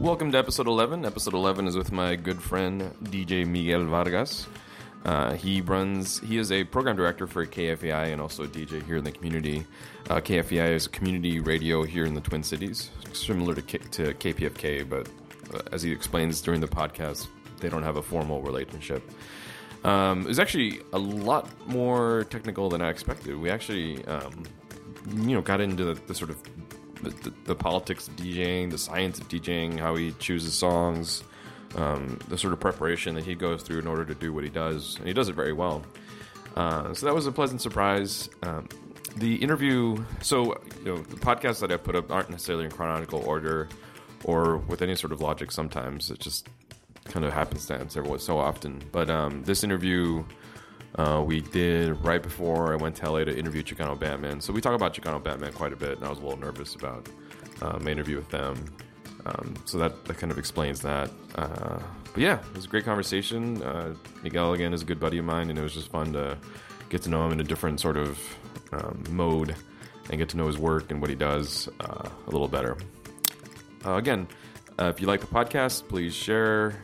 Welcome to episode 11. Episode 11 is with my good friend DJ Miguel Vargas. Uh, he runs, he is a program director for KFAI and also a DJ here in the community. Uh, KFAI is a community radio here in the Twin Cities, similar to, K- to KPFK, but uh, as he explains during the podcast, they don't have a formal relationship. Um, it was actually a lot more technical than I expected. We actually, um, you know, got into the, the sort of the, the, politics of DJing, the science of DJing, how he chooses songs, um, the sort of preparation that he goes through in order to do what he does, and he does it very well. Uh, so that was a pleasant surprise. Um, the interview, so you know, the podcasts that I put up aren't necessarily in chronological order or with any sort of logic. Sometimes it just kind of happenstance every so often. But um, this interview uh, we did right before I went to LA to interview Chicano Batman. So we talk about Chicano Batman quite a bit, and I was a little nervous about uh, my interview with them. Um, so that, that kind of explains that. Uh, but yeah, it was a great conversation. Uh, Miguel, again, is a good buddy of mine, and it was just fun to get to know him in a different sort of um, mode and get to know his work and what he does uh, a little better. Uh, again, if you like the podcast, please share,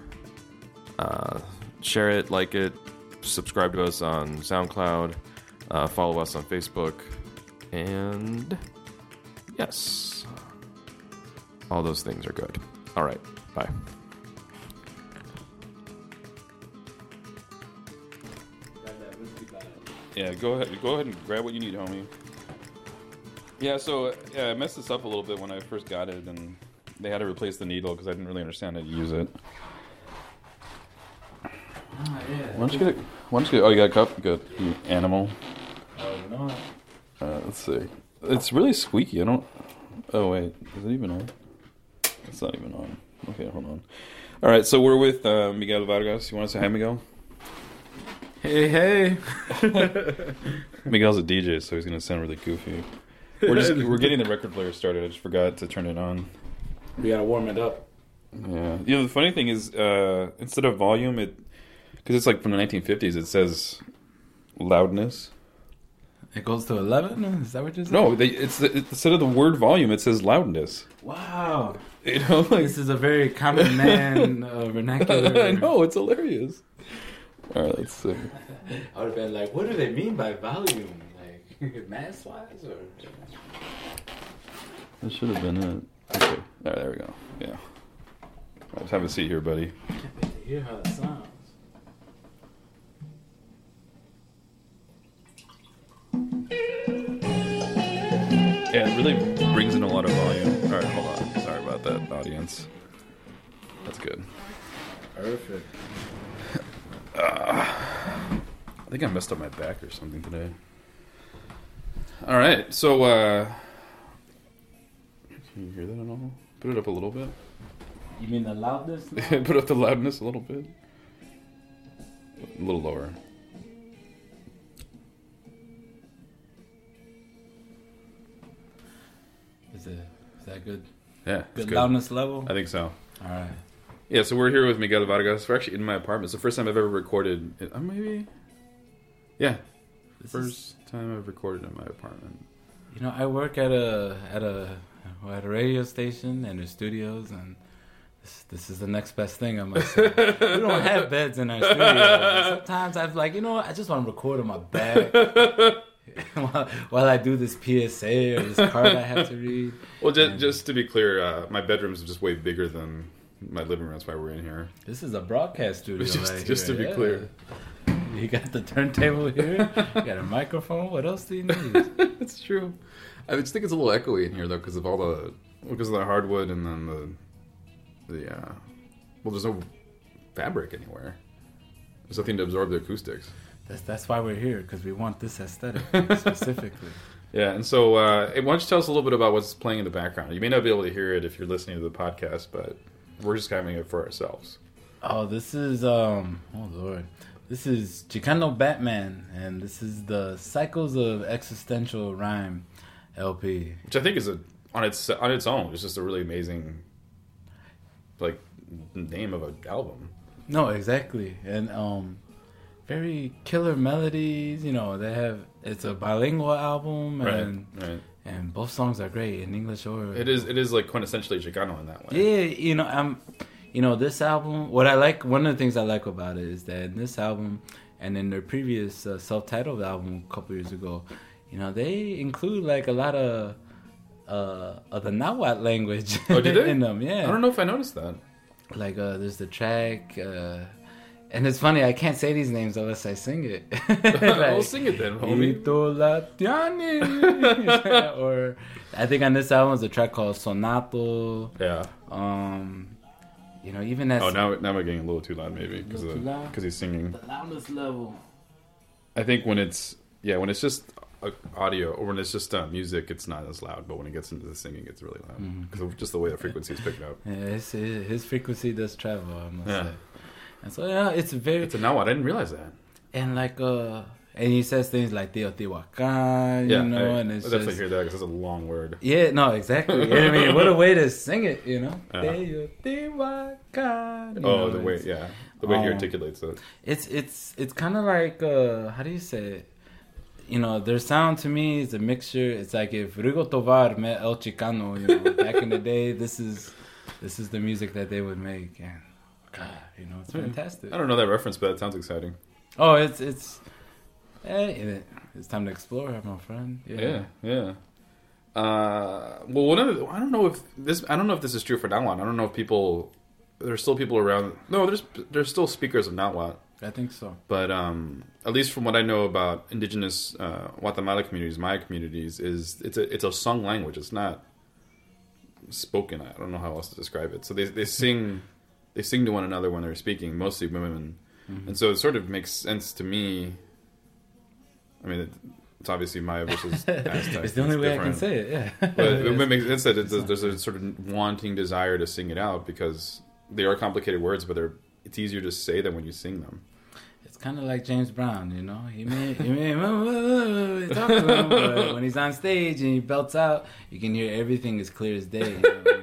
share it, like it, subscribe to us on SoundCloud, uh, follow us on Facebook, and yes, all those things are good. All right, bye. Yeah, go ahead. Go ahead and grab what you need, homie. Yeah, so yeah, I messed this up a little bit when I first got it, and they had to replace the needle because I didn't really understand how to use it. Why don't you get it? Why don't you get? Oh, you got a cup. Good. You animal. Oh, no. Uh, let's see. It's really squeaky. I don't. Oh wait, is it even on? It's not even on. Okay, hold on. All right, so we're with uh, Miguel Vargas. You want to say hi, Miguel? Hey, hey. Miguel's a DJ, so he's gonna sound really goofy. We're just we're getting the record player started. I just forgot to turn it on. We gotta warm it up. Yeah. You know, the funny thing is, uh, instead of volume, it because it's like from the 1950s, it says loudness. It goes to 11? Is that what you're saying? No, they, it's the, instead of the word volume, it says loudness. Wow. You know, like This is a very common man uh, vernacular. I know it's hilarious. All right, let's see. I would have been like, what do they mean by volume? Like, mass wise? Or... That should have been it. Okay. All right, there we go. Yeah. Just have a seat here, buddy. can't wait to hear how that sounds. Yeah, it really brings in a lot of volume. All right, hold on. Sorry about that, audience. That's good. Perfect. I think I messed up my back or something today. All right, so uh, can you hear that at all? Put it up a little bit. You mean the loudness? now? Put up the loudness a little bit. A little lower. Is, it, is that good? Yeah, Good, good. loudness level? I think so. All right. Yeah, so we're here with Miguel Vargas. We're actually in my apartment. It's the first time I've ever recorded. Uh, maybe. Yeah, This is- first time I've recorded in my apartment. You know, I work at a at a at a radio station and there's studios, and this this is the next best thing. I must say. we don't have beds in our studio. Sometimes I'm like, you know, what? I just want to record on my back while, while I do this PSA or this card I have to read. Well, just, just to be clear, uh, my bedroom's just way bigger than my living room. That's why we're in here. This is a broadcast studio. Just- right just to be yeah. clear. You got the turntable here. You got a microphone. What else do you need? That's true. I just think it's a little echoey in here though, because of all the because of the hardwood and then the the uh, well, there's no fabric anywhere. There's nothing to absorb the acoustics. That's that's why we're here because we want this aesthetic specifically. Yeah, and so uh, why don't you tell us a little bit about what's playing in the background? You may not be able to hear it if you're listening to the podcast, but we're just having it for ourselves. Oh, this is um. Oh lord, this is Chicano Batman, and this is the Cycles of Existential Rhyme LP. which I think is a on its on its own. It's just a really amazing, like name of an album. No, exactly, and um, very killer melodies. You know, they have it's a bilingual album, and right. and and both songs are great in English or It is. It is like quintessentially Chicano in that way. Yeah, you know, I'm, you know, this album. What I like, one of the things I like about it is that in this album, and in their previous uh, self-titled album a couple years ago, you know, they include like a lot of uh, of the Nahuatl language Oh, in them. Yeah, I don't know if I noticed that. like uh, there's the track. Uh, and it's funny, I can't say these names unless I sing it. we'll sing it then, homie. Or I think on this album is a track called Sonato. Yeah. Um, you know, even as Oh, now now we're getting a little too loud, maybe because little too loud? because he's singing. the loudest level. I think when it's yeah, when it's just uh, audio or when it's just uh, music, it's not as loud. But when it gets into the singing, it's really loud Mm-hmm. because of just the way the frequency is picked up. Yeah, his, his his frequency does travel. I must Yeah. say. And so yeah, it's very It's a now what I didn't realize that. and like uh and he says things like Teotihuacan, Yeah, you know, I, and it's I definitely just, hear that because it's a long word. yeah, no, exactly. I mean, what a way to sing it, you know. Yeah. Teotihuacan. you Oh, know, the way yeah, the way he Um, articulates it. It's it's it's kind of like uh how do you say it? You know, their sound to me is a mixture. It's like if Rigo Tovar met El Chicano, you know, back in the day. This is this is the music that they would make, and God, you know, it's fantastic. I don't know that reference, but it sounds exciting. Oh, it's it's eh, it's time to explore, my friend. Yeah, Yeah, yeah. Uh, well, one of the, I don't know if this I don't know if this is true for Nahuatl. I don't know if people there's still people around. No, there's there's still speakers of Nahuatl, I think so. but um, at least from what I know about indigenous uh, Guatemala communities, Maya communities, is it's a it's a sung language. It's not spoken. I don't know how else to describe it. So they they sing they sing to one another when they're speaking, mostly women, and so it sort of makes sense to me. I mean, it, it's obviously Maya versus Aztec. it's the only way I can say it. Yeah, But it makes sense that it's, there's a sort of wanting desire to sing it out because they are complicated words, but they're it's easier to say them when you sing them. It's kind of like James Brown, you know. He may, he may talk to him, but when he's on stage and he belts out, you can hear everything as clear as day. You know?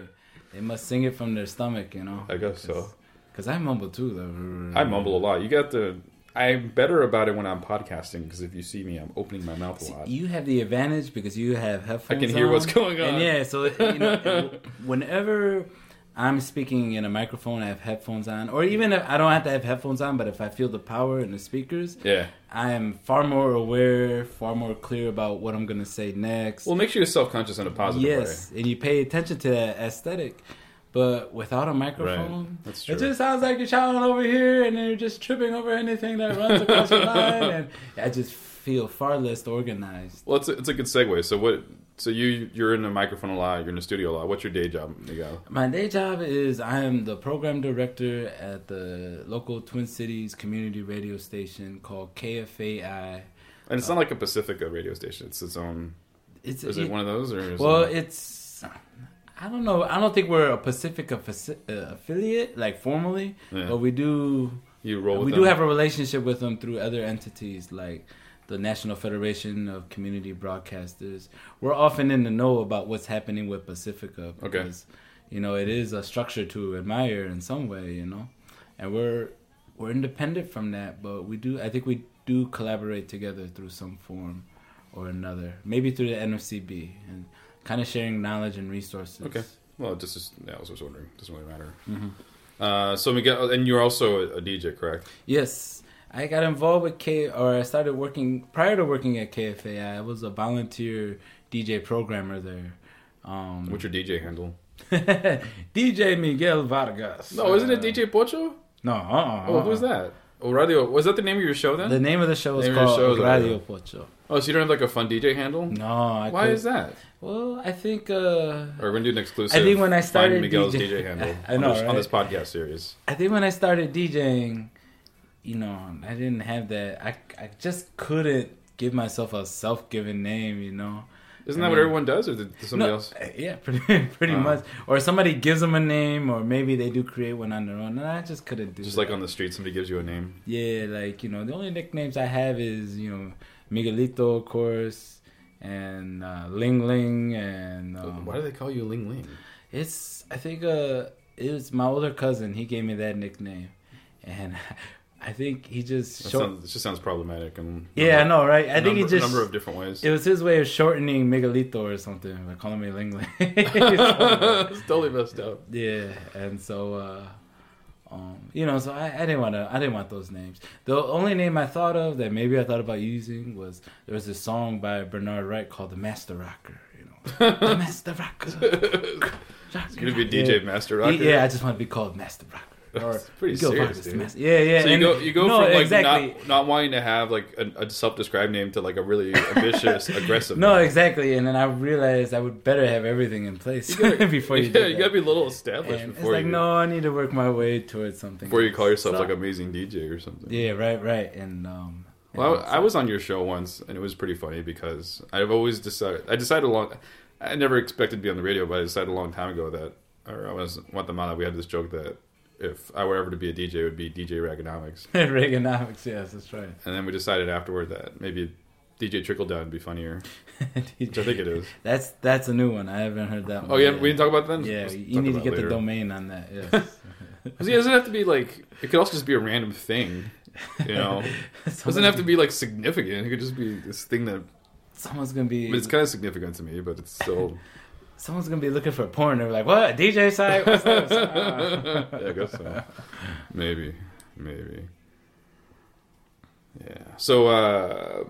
They must sing it from their stomach, you know. I guess so. Because I mumble too, though. I mumble a lot. You got the. I'm better about it when I'm podcasting because if you see me, I'm opening my mouth a lot. You have the advantage because you have headphones. I can hear on. what's going on. And yeah, so you know, whenever I'm speaking in a microphone, I have headphones on, or even if I don't have to have headphones on, but if I feel the power in the speakers, Yeah. I am far more aware, far more clear about what I'm gonna say next. Well, make sure you're self conscious in a positive yes, and you pay attention to that aesthetic. But without a microphone, That's it just sounds like you're shouting over here and then you're just tripping over anything that runs across your mind, and I just feel far less organized. Well, it's a, it's a good segue. So what? So you you're in the microphone a lot. You're in the studio a lot. What's your day job, Miguel? My day job is I am the program director at the local Twin Cities community radio station called KFAI. And it's not like a Pacifica radio station. It's its own. It's Is it one of those or? Is Well, it, it's I don't know. I don't think we're a Pacifica faci- uh, affiliate, like formally, Yeah. but we do. you roll. We them? do have a relationship with them through other entities, like the National Federation of Community Broadcasters. We're often in the know about what's happening with Pacifica Okay. because you know it is a structure to admire in some way, you know, and we're we're independent from that, but we do. I think we do collaborate together through some form or another, maybe through the NFCB and kind of sharing knowledge and resources. Okay. Well, just is, yeah, I was just wondering. Doesn't really matter. Mhm. Uh, so Miguel, and you're also a, a DJ, correct? Yes, I got involved with K, or I started working prior to working at KFA. I was a volunteer DJ programmer there. Um, What's your DJ handle? DJ Miguel Vargas. No, isn't it Uh, DJ Pocho? No, uh-uh, Oh, who's uh-uh. that? Oh, Radio. Was that the name of your show then? The name of the show is called show is Radio Pocho. oh, so you don't have like a fun DJ handle? No, I Why could- is that? Well, I think uh, Or we're gonna do an exclusive. I think when I started Miguel's DJ DJ, handle I on know, this, on this podcast series. I think when I started DJing, you know, I didn't have that. I I just couldn't give myself a self-given name. You know. Isn't that what everyone does, or did somebody No, else? uh, Yeah, pretty pretty Oh. much. Or somebody gives them a name, or maybe they do create one on their own. And I just couldn't do. Just that. like on the street, somebody gives you a name. Yeah, like you know, the only nicknames I have is you know Miguelito, of course, and uh, Ling Ling, and um, Why do they call you Ling Ling? it's I think uh it was my older cousin. He gave me that nickname, and I think he just That short- sounds, it just sounds problematic and yeah, I know, right? I think he just number of different ways. it was his way of shortening Miguelito or something, like calling me Ling Ling. it's totally messed up. Yeah, and so uh um you know, so I, I didn't want to I didn't want those names. The only name I thought of that maybe I thought about using was there was this song by Bernard Wright called The Master Rocker, you know. the Master Rocker. It's gonna be DJ Master Rocker. Yeah, I just want to be called Master Rocker. Or That's pretty Miguel serious, Vargas, dude. Master- Yeah, yeah. So you and- go you go no, from like exactly. not not wanting to have like a, a self-described name to like a really ambitious, aggressive. No, name. exactly. And then I realized I would better have everything in place before you yeah, do you that. gotta be a little established And it's before like, you no, I need to work my way towards something. before you call yourself So- like amazing DJ or something. Yeah, right, right. And um, Well, and I, I was on your show once, and it was pretty funny because I've always decided. I decided a long. I never expected to be on the radio, but I decided a long time ago that, or I was Guatemala. We had this joke that if I were ever to be a DJ, it would be DJ Reaganomics. Reaganomics, yes, that's right. And then we decided afterward that maybe DJ Trickle Down would be funnier, which I think it is. That's that's a new one. I haven't heard that oh, one. Oh yeah, yet. we didn't talk about that. Yeah, Let's you need to get it the domain on that. Yes. It doesn't have to be like. It could also just be a random thing. You know, it doesn't have to be like significant. It could just be this thing that. Someone's gonna be. It's kind of significant to me, but it's still. Someone's gonna be looking for porn. They're like, "What DJ site? What's this?" Ah. yeah, I guess so. Maybe, maybe. Yeah. So uh,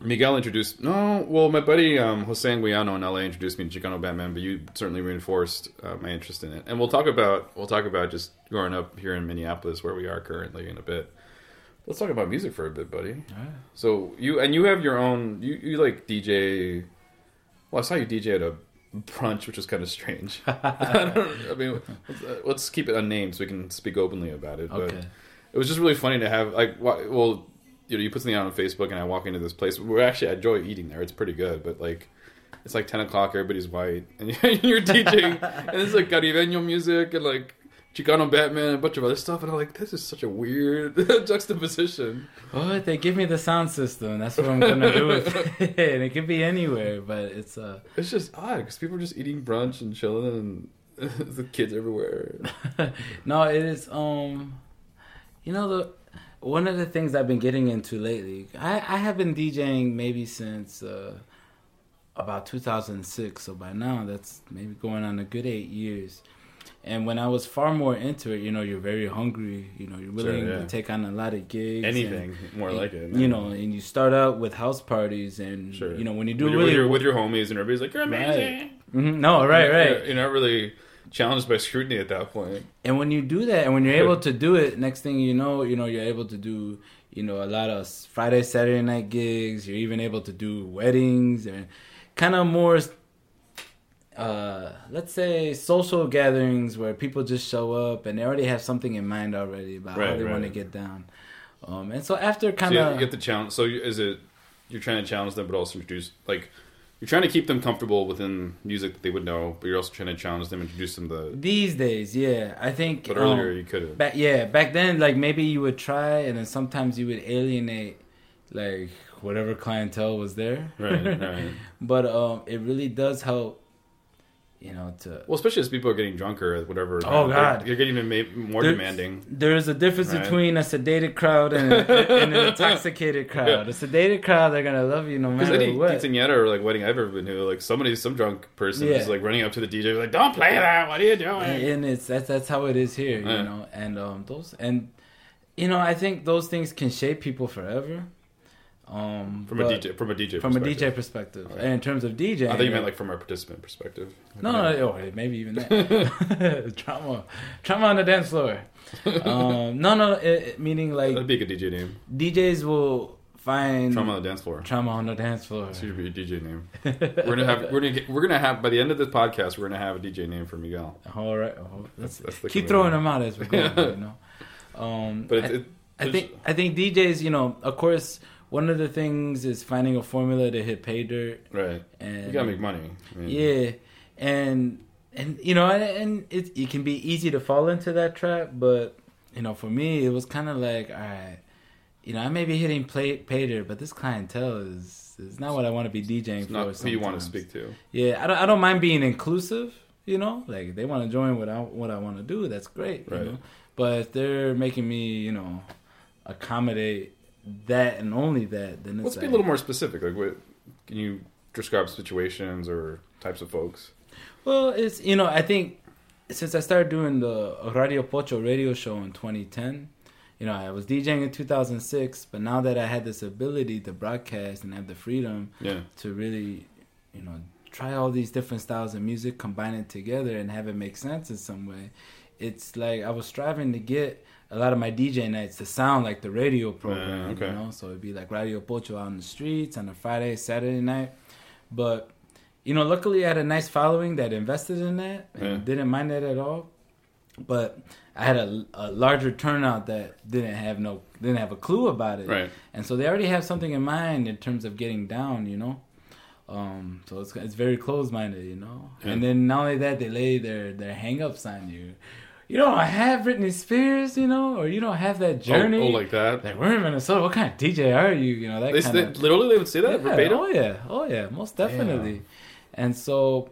Miguel introduced. No, well, my buddy um, Jose Guiano in LA introduced me to Chicano Batman, but you certainly reinforced uh, my interest in it. And we'll talk about we'll talk about just growing up here in Minneapolis, where we are currently, in a bit. Let's talk about music for a bit, buddy. Alright. So you and you have your own. You you like DJ. Well, I saw you DJ at a brunch, which was kind of strange. I, don't, I mean, let's, uh, let's keep it unnamed so we can speak openly about it. But Okay. it was just really funny to have like, well, you know, you put something out on Facebook, and I walk into this place. Where actually, I enjoy eating there. It's pretty good, but like. It's like ten o'clock. Everybody's white, and you're teaching, and it's like caribeño music and like Chicano Batman, and a bunch of other stuff. And I'm like, this is such a weird juxtaposition. Oh, they give me the sound system. That's what I'm gonna do with it. and it could be anywhere, but it's uh It's just odd because people are just eating brunch and chilling, and the kids everywhere. no, it is um you know the one of the things I've been getting into lately. I I have been DJing maybe since uh about 2006, so by now that's maybe going on a good 8 years. And when I was far more into it, you know, you're very hungry, you know, you're willing yeah. to take on a lot of gigs. and- Anything more like it, You know, and you start out with house parties and Sure. you know, when you do with, really with, your, with your homies, and everybody's like, "You're amazing." Mhm. No, right, right. You're, you're not really challenged by scrutiny at that point. And when you do that, and when you're able to do it, next thing you know, you know, you're able to do, you know, a lot of Friday, Saturday night gigs. You're even able to do weddings and kind of more, uh, let's say, social gatherings where people just show up and they already have something in mind already about how Right, they want to get down. Um, and so after kind of, you get the challenge. So is it you're trying to challenge them, but also introduce like you're trying to keep them comfortable within music that they would know, but you're also trying to challenge them, introduce them to. these days, yeah, I think. But um, earlier you could have. Back yeah, back then like maybe you would try and then sometimes you would alienate like whatever clientele was there. Right, right. But um it really does help you know to Well, especially as people are getting drunker, or whatever. Oh, they're- God. you're getting ma- more There- demanding. there's a difference Right. between a sedated crowd and, a, and an intoxicated crowd. A sedated crowd, they're gonna love you no Because matter any what. quinceanera or like wedding I've ever been to, like somebody, some drunk person Yeah. is like running up to the DJ, like, "Don't play that! What are you doing?" and it's that's that's how it is here, you Yeah. know. And um those and you know I think those things can shape people forever. Um, From a DJ, from a DJ, from a. DJ perspective, Okay. and in terms of DJ, I think you meant like from a participant perspective. No, no, oh, maybe even that. trauma, trauma on the dance floor. Um, no, no, it, meaning like that'd be a good DJ name. DJs will find Trauma on the dance floor. trauma on the dance floor. That should be a DJ name. We're gonna have we're gonna get, we're gonna have by the end of this podcast we're gonna have a DJ name for Miguel. All right, oh, That's the keep commitment. throwing them out as we go. you know, um, But I, it, I think I think DJs, you know, of course, one of the things is finding a formula to hit pay dirt, right. and You gotta make money. I mean, Yeah, and and you know, and, and it it can be easy to fall into that trap, but you know, for me, it was kind of like, all right, you know, I may be hitting play, pay dirt, but this clientele is is not what I want to be DJing It's for. not who you want to speak to. Yeah, I don't I don't mind being inclusive. You know, like if they want to join what I what I want to do. That's great. Right. You know, But if they're making me, you know, accommodate that and only that, then it's Let's be a little more specific. Like, what can you describe situations or types of folks? Well, it's you know I think since I started doing the Radio Pocho radio show in 2010, you know I was DJing in 2006, but now that I had this ability to broadcast and have the freedom Yeah. to really, you know, try all these different styles of music, combine it together, and have it make sense in some way, it's like I was striving to get a lot of my DJ nights to sound like the radio program, okay. you know. So it'd be like Radio Pocho out in the streets on a Friday, Saturday night, but you know, luckily I had a nice following that invested in that and Yeah. didn't mind that at all. But I had a, a larger turnout that didn't have no didn't have a clue about it, Right. and so they already have something in mind in terms of getting down, you know. Um, so it's it's very closed minded, you know. Yeah. And then not only that, they lay their their hang ups on you. You don't have Britney Spears, you know, or you don't have that journey. Oh, oh, like that. like we're in Minnesota. What kind of DJ are you? You know that They, kind of literally, they would say that yeah, verbatim. Oh yeah, oh yeah, most definitely. And so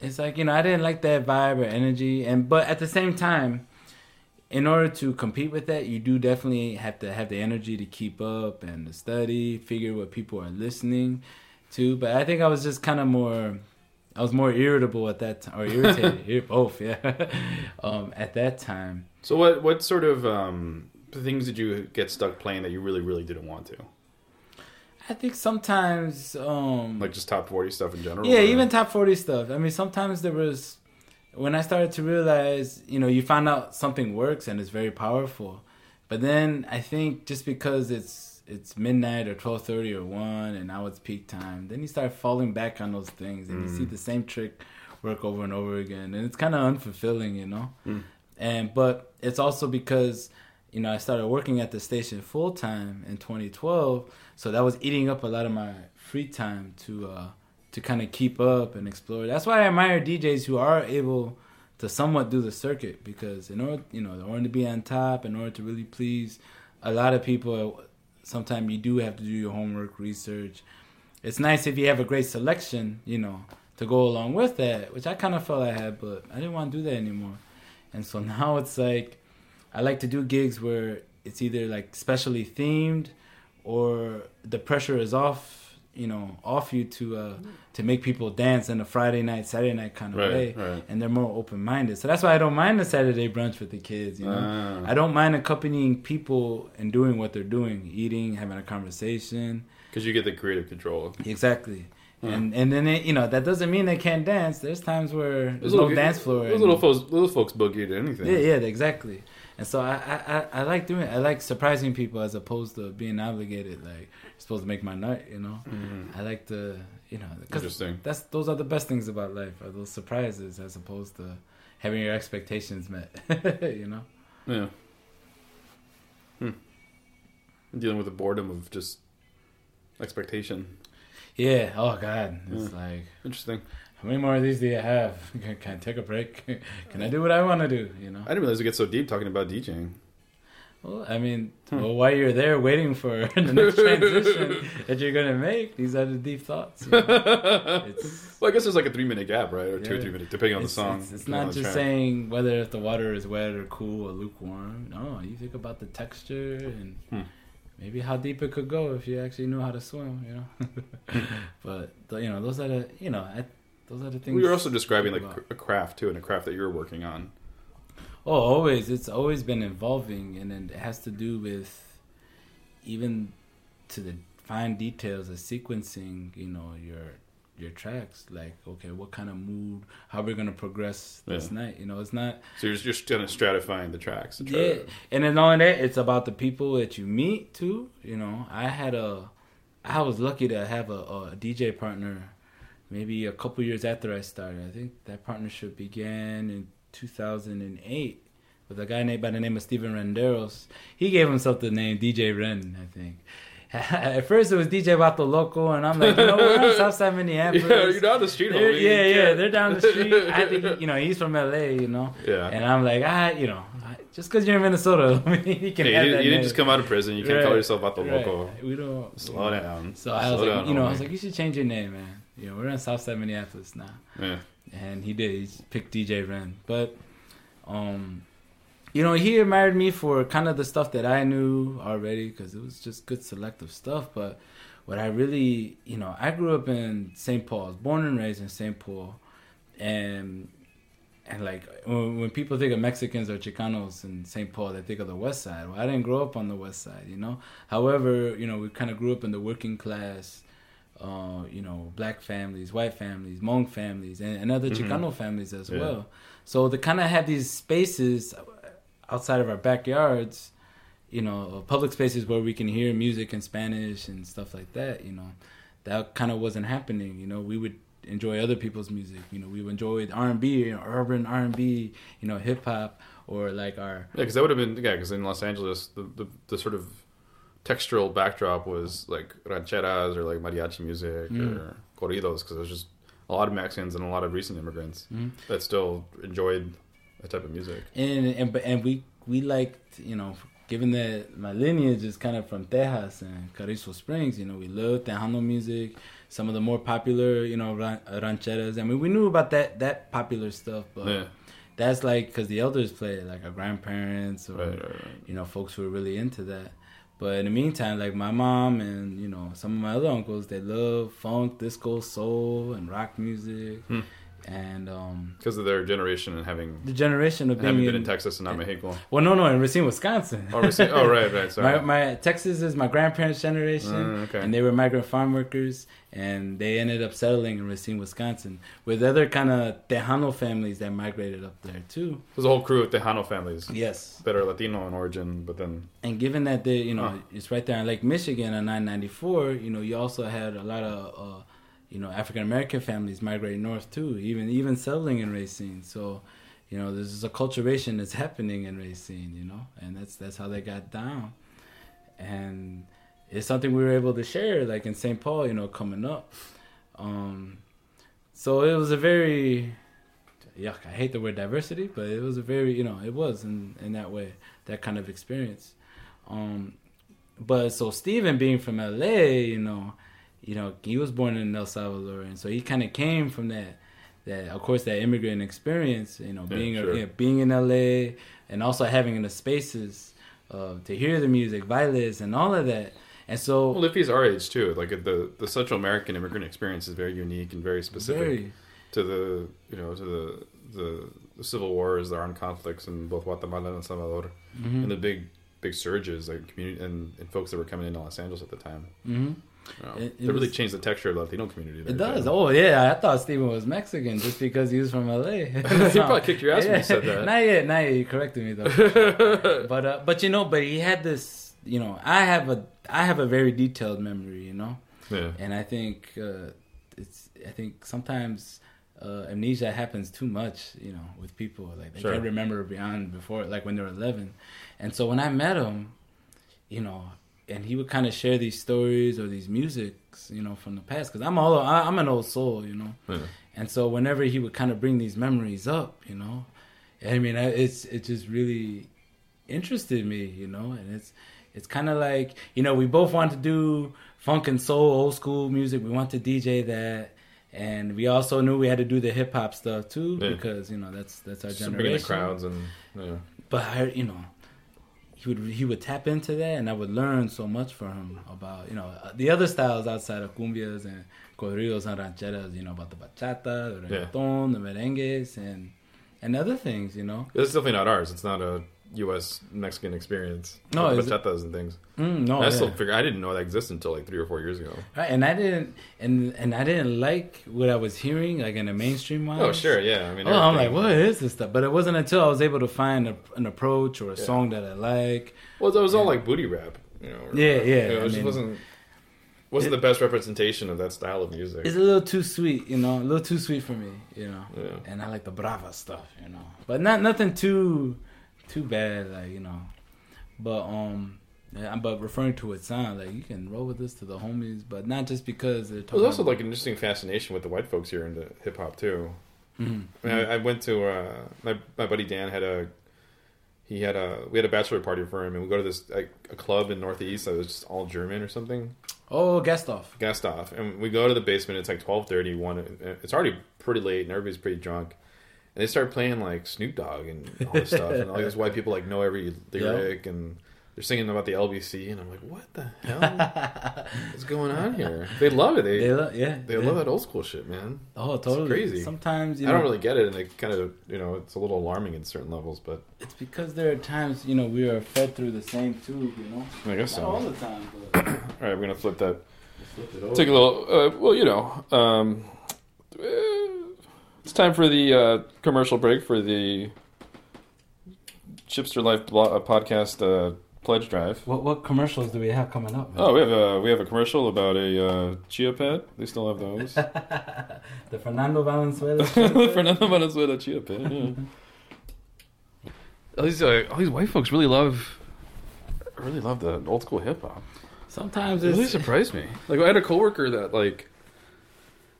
it's like you know I didn't like that vibe or energy, and but at the same time, in order to compete with that, you do definitely have to have the energy to keep up and to study, figure what people are listening to. But I think I was just kind of more. I was more irritable at that time, or irritated, both, yeah. um, at that time, So, what what sort of um, things did you get stuck playing that you really, really didn't want to? I think sometimes, um, Like just top forty stuff in general. Yeah, or- even top 40 stuff. I mean, sometimes there was, when I started to realize, you know, you find out something works and it's very powerful. But then I think just because it's it's midnight or 12:30 or 1 and now it's peak time, then you start falling back on those things and you see the same trick work over and over again and it's kind of unfulfilling, you know. Mm. And but it's also because you know, I started working at the station full time in 2012, so that was eating up a lot of my free time to uh, to kind of keep up and explore. That's why I admire DJs who are able to somewhat do the circuit because in order, you know, in order to be on top, in order to really please a lot of people, sometimes you do have to do your homework, research. It's nice if you have a great selection, you know, to go along with that, which I kind of felt I had, but I didn't want to do that anymore. And so now it's like I like to do gigs where it's either like specially themed or the pressure is off, you know, off you to uh to make people dance in a Friday night, Saturday night kind of Right, way. right. And they're more open minded. So that's why I don't mind the Saturday brunch with the kids, you know. Ah. I don't mind accompanying people and doing what they're doing, eating, having a conversation. because you get the creative control. Exactly. And and then it, you know that doesn't mean they can't dance. There's times where there's Those no little- dance floor. Those little folks, little folks boogie to anything. yeah, yeah, exactly. And so I, I, I, I like doing it. I like surprising people as opposed to being obligated. Like supposed to make my night, you know. Mhm. I like to, you know, Interesting. that's those are the best things about life are those surprises as opposed to having your expectations met. you know. Yeah. Hmm. Dealing with the boredom of just expectation. Yeah. Oh God. It's Yeah. like Interesting. how many more of these do you have? Can, can I take a break? Can I do what I want to do? You know. I didn't realize we get so deep talking about DJing. Well, I mean, Hmm. well, while you're there waiting for the next transition that you're gonna make, these are the deep thoughts. you know? It's, Well, I guess there's like a three minute gap, right, or two or three minutes, depending on the song. it's, it's not just track. saying whether if the water is wet or cool or lukewarm. No, you think about the texture and Hmm. maybe how deep it could go if you actually knew how to swim. You know, but you know, those are the you know, I, those are the things. We were also describing like about. a craft too, and a craft that you're working on. Oh, always. It's always been evolving, and it has to do with even to the fine details of sequencing. You know your your tracks. Like, okay, what kind of mood? How we're gonna progress this Yeah. night? You know, it's not. So you're just kind of stratifying the tracks. To Yeah, to- and then only that, it's about the people that you meet too. You know, I had a, I was lucky to have a, a DJ partner, maybe a couple years after I started. I think that partnership began in 2008 with a guy named by the name of Steven Renderos. He gave himself the name DJ Ren, I think. At first, it was DJ Vato Loco, and I'm like, you know, we're on Southside Minneapolis. Yeah, you're down the street, They're- homie. yeah, You yeah, they're down the street. I think you know he's from LA, you know. Yeah. And I'm like, ah, you know, just because you're in Minnesota, I mean, you can Yeah, have you, didn't, you didn't just come out of prison. You can't call yourself the right. local. We don't Slow down. So I was Slow like, down, you know, I was like, you should change your name, man. You know, we're in Southside Minneapolis now, Yeah. And he did. He picked DJ Ren, but um, you know, he admired me for kind of the stuff that I knew already because it was just good selective stuff. But what I really, you know, I grew up in St. Paul, I was born and raised in St. Paul, and and like when, when people think of Mexicans or Chicanos in St. Paul, they think of the West Side. Well, I didn't grow up on the West Side, you know. However, you know, we kind of grew up in the working class. Uh, you know, black families, white families, Hmong families, and, and other Mhm. Chicano families as Yeah. well. So to kind of have these spaces outside of our backyards, you know, public spaces where we can hear music in Spanish and stuff like that, you know, that kind of wasn't happening. You know, we would enjoy other people's music. You know, we would enjoy R and B, urban R and B, you know, hip hop, or like our Yeah, because that would have been yeah. Because in Los Angeles, the, the the sort of textural backdrop was like rancheras or like mariachi music Mm. or corridos. Because there's just a lot of Mexicans and a lot of recent immigrants Mhm. that still enjoyed that type of music. and and and we we liked you know given that my lineage is kind of from Tejas and Carrizo Springs, you know, we loved Tejano music, some of the more popular, you know, ran- rancheras. I mean, we knew about that that popular stuff, but Yeah, that's like because the elders played, it, like our grandparents or right, right, right. you know folks who were really into that. But in the meantime, like my mom and you know some of my other uncles, they love funk, disco, soul, and rock music, Hmm. And um, Because of their generation and having the generation of having being been in in, Texas and not Mexico. well, no, no, in Racine, Wisconsin. Oh, Racine- oh, right, right. my, Sorry. my Texas is my grandparents' generation, Mm, okay. and they were migrant farm workers, and they ended up settling in Racine, Wisconsin, with other kind of Tejano families that migrated up there too. There's a whole crew of Tejano families Yes, that are Latino in origin, but then and given that they, you know, Huh. it's right there in Lake Michigan on 994, you know, you also had a lot of, uh, you know, African American families migrating north too, even even settling in Racine. So, you know, there's a culturation that's happening in Racine, you know, and that's that's how they got down, and it's something we were able to share, like in St. Paul, you know, coming up. Um, so it was a very, yuck, I hate the word diversity, but it was a very, you know, it was in in that way, that kind of experience. Um, but so Steven being from LA, you know, you know, he was born in El Salvador, and so he kind of came from that, that of course that immigrant experience, you know, Yeah, being sure. yeah, being in LA and also having the spaces uh, to hear the music, bailes, and all of that. And so well, if he's our age too, like the the Central American immigrant experience is very unique and very specific very to the you know to the the, the civil wars, the armed conflicts in both Guatemala and El Salvador, mhm, and the big big surges like community and, and folks that were coming into Los Angeles at the time. mhm. It- it that really was- changed the texture of the Latino community. It does. too. Oh yeah, I thought Steven was Mexican just because he was from LA. he probably kicked your ass when you said that. Not yet, not yet. You corrected me though. but uh, but you know, but he had this. You know, I have a I have a very detailed memory. You know, yeah. and I think uh, it's I think sometimes uh, amnesia happens too much. You know, with people like they Sure. can't remember beyond before like when they were eleven, and so when I met him, you know. And he would kind of share these stories or these musics, you know, from the past. Because I'm all I'm an old soul, you know. yeah. And so whenever he would kind of bring these memories up, you know, I mean, it's it just really interested me, you know, and it's it's kind of like you know we both want to do funk and soul, old school music. We want to DJ that, and we also knew we had to do the hip hop stuff too Yeah. because you know that's that's our Just bringing the generation. crowds and yeah. But I, you know, he would he would tap into that, and I would learn so much from him about you know uh, the other styles outside of cumbias and corridos and rancheras. You know about the bachata, the Yeah. the merengues, and and other things. You know, It's definitely not ours. It's not a U.S. Mexican experience. No, it- bachatas and things. mm, no, I yeah. still figure I didn't know that existed until like three or four years ago. Right, and I didn't and and I didn't like what I was hearing like in the mainstream wise. Oh sure, yeah. I mean, Oh, I'm like, what is this stuff? But it wasn't until I was able to find a, an approach or a Yeah. song that I like. Well, it was all like booty rap, you know. or- Yeah, yeah, You know, I it just mean- wasn't wasn't the best representation of that style of music. It's a little too sweet, you know, a little too sweet for me, you know. Yeah. And I like the brava stuff, you know, but not nothing too too bad, like you know. But um, yeah, but referring to its sound, like you can roll with this to the homies, but not just because they're talking. there's also like an interesting fascination with the white folks here into hip hop too. Mhm. I, mean, I, I went to uh, my my buddy Dan had a he had a we had a bachelor party for him, and we go to this like, a club in Northeast that was just all German or something. oh, Gasthof. Guest off, and we go to the basement. It's like twelve thirty. One, it's already pretty late, and everybody's pretty drunk. They start playing like Snoop Dogg and all this stuff, and all these white people like know every lyric, and they're singing about the LBC, and I'm like, what the hell is going on here? They love it. They They they, lo- yeah, yeah. love that old school shit, man. Oh, totally. crazy. Sometimes you I don't really get it, and it kind of you know it's a little alarming in certain levels, but it's because there are times you know we are fed through the same tube. You know, I guess not so. all All the time, but right, we're gonna flip that. flip it over. Take a little. Uh, well, you know, um, uh, it's time for the uh, commercial break for the Chipster Life blo- uh, podcast uh, pledge drive. What what commercials do we have coming up? man? Oh, we have a we have a commercial about a uh, chia pet. They still have those. the Fernando Valenzuela. Fernando Venezuela chia pet. Yeah. all these uh, all these white folks really love really love the old school hip hop. Sometimes It really surprised me. Like I had a coworker that like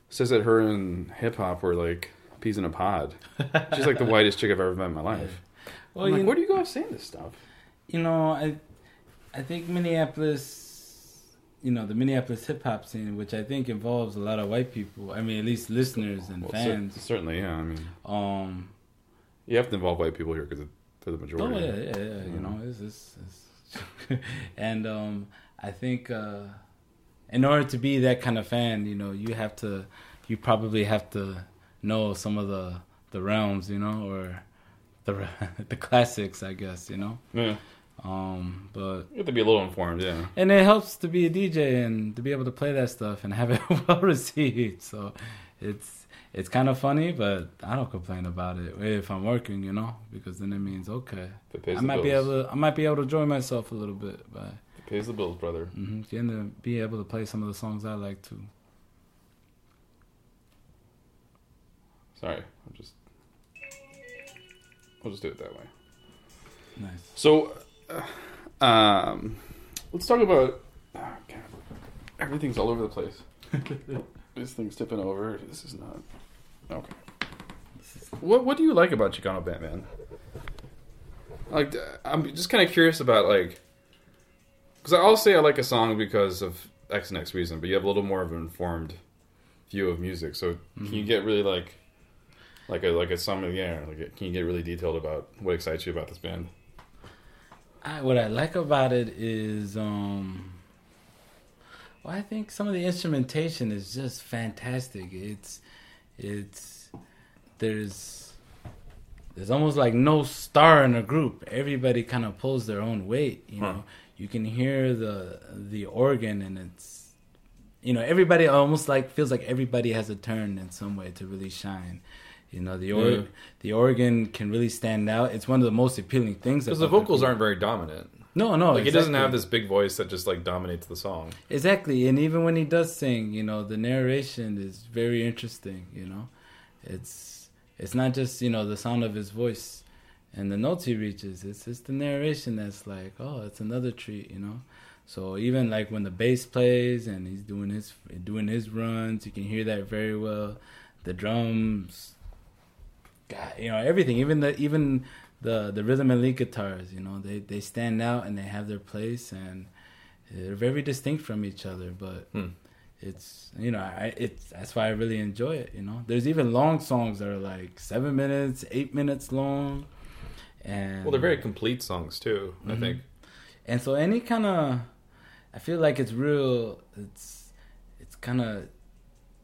says that her and hip hop were like peas in a pod. She's like the whitest chick I've ever met in my life. well, I'm like, you, where do you go off saying this stuff? you know, I I think Minneapolis, you know, the Minneapolis hip hop scene, which I think involves a lot of white people. I mean, at least listeners and Well, cer- fans. certainly, yeah. I mean, Um, you have to involve white people here because they're the oh majority. yeah, yeah, yeah. You Mhm. know, it's, it's, it's and um, I think uh, in order to be that kind of fan, you know, you have to, you probably have to know some of the the realms, you know, or the the classics, I guess, you know. Yeah. Um, but You have to be a little informed, yeah. and it helps to be a DJ and to be able to play that stuff and have it well received. So it's it's kind of funny, but I don't complain about it if I'm working, you know, because then it means okay, it pays I might be able to I might be able to enjoy myself a little bit by It pays the bills, brother. mm-hmm, getting to be able to play some of the songs I like to. Sorry, I'm just. We'll just do it that way. Nice. So, uh, um, let's talk about. Oh, God. Everything's all over the place. this thing's tipping over. This is not. Okay. What What do you like about Chicano Batman? Like, uh, I'm just kind of curious about like, because I'll say I like a song because of X and X reason, but you have a little more of an informed view of music. So, can you get really like, like a like a song? Yeah, like, can you get really detailed about what excites you about this band? I, what I like about it is, um, well, I think some of the instrumentation is just fantastic. It's, it's, there's, there's almost like no star in a group. Everybody kind of pulls their own weight. You know, Huh. you can hear the the organ, and it's, you know, everybody almost like feels like everybody has a turn in some way to really shine. You know, the or- Yeah. the organ can really stand out. It's one of the most appealing things. Because the vocals aren't very dominant. No, no, like he doesn't have this big voice that just like dominates the song. Exactly, and even when he does sing, you know, the narration is very interesting. You know, it's it's not just you know the sound of his voice and the notes he reaches. It's it's the narration that's like, oh, it's another treat. You know, so even like when the bass plays and he's doing his doing his runs, you can hear that very well. The drums, God, you know, everything, even the even the the rhythm and lead guitars, you know, they they stand out and they have their place and they're very distinct from each other, but Hmm. it's you know I it's that's why I really enjoy it. You know, there's even long songs that are like seven minutes, eight minutes long, and Well, they're very complete songs too. I Mhm. think. and so any kind of I feel like it's real. It's it's kind of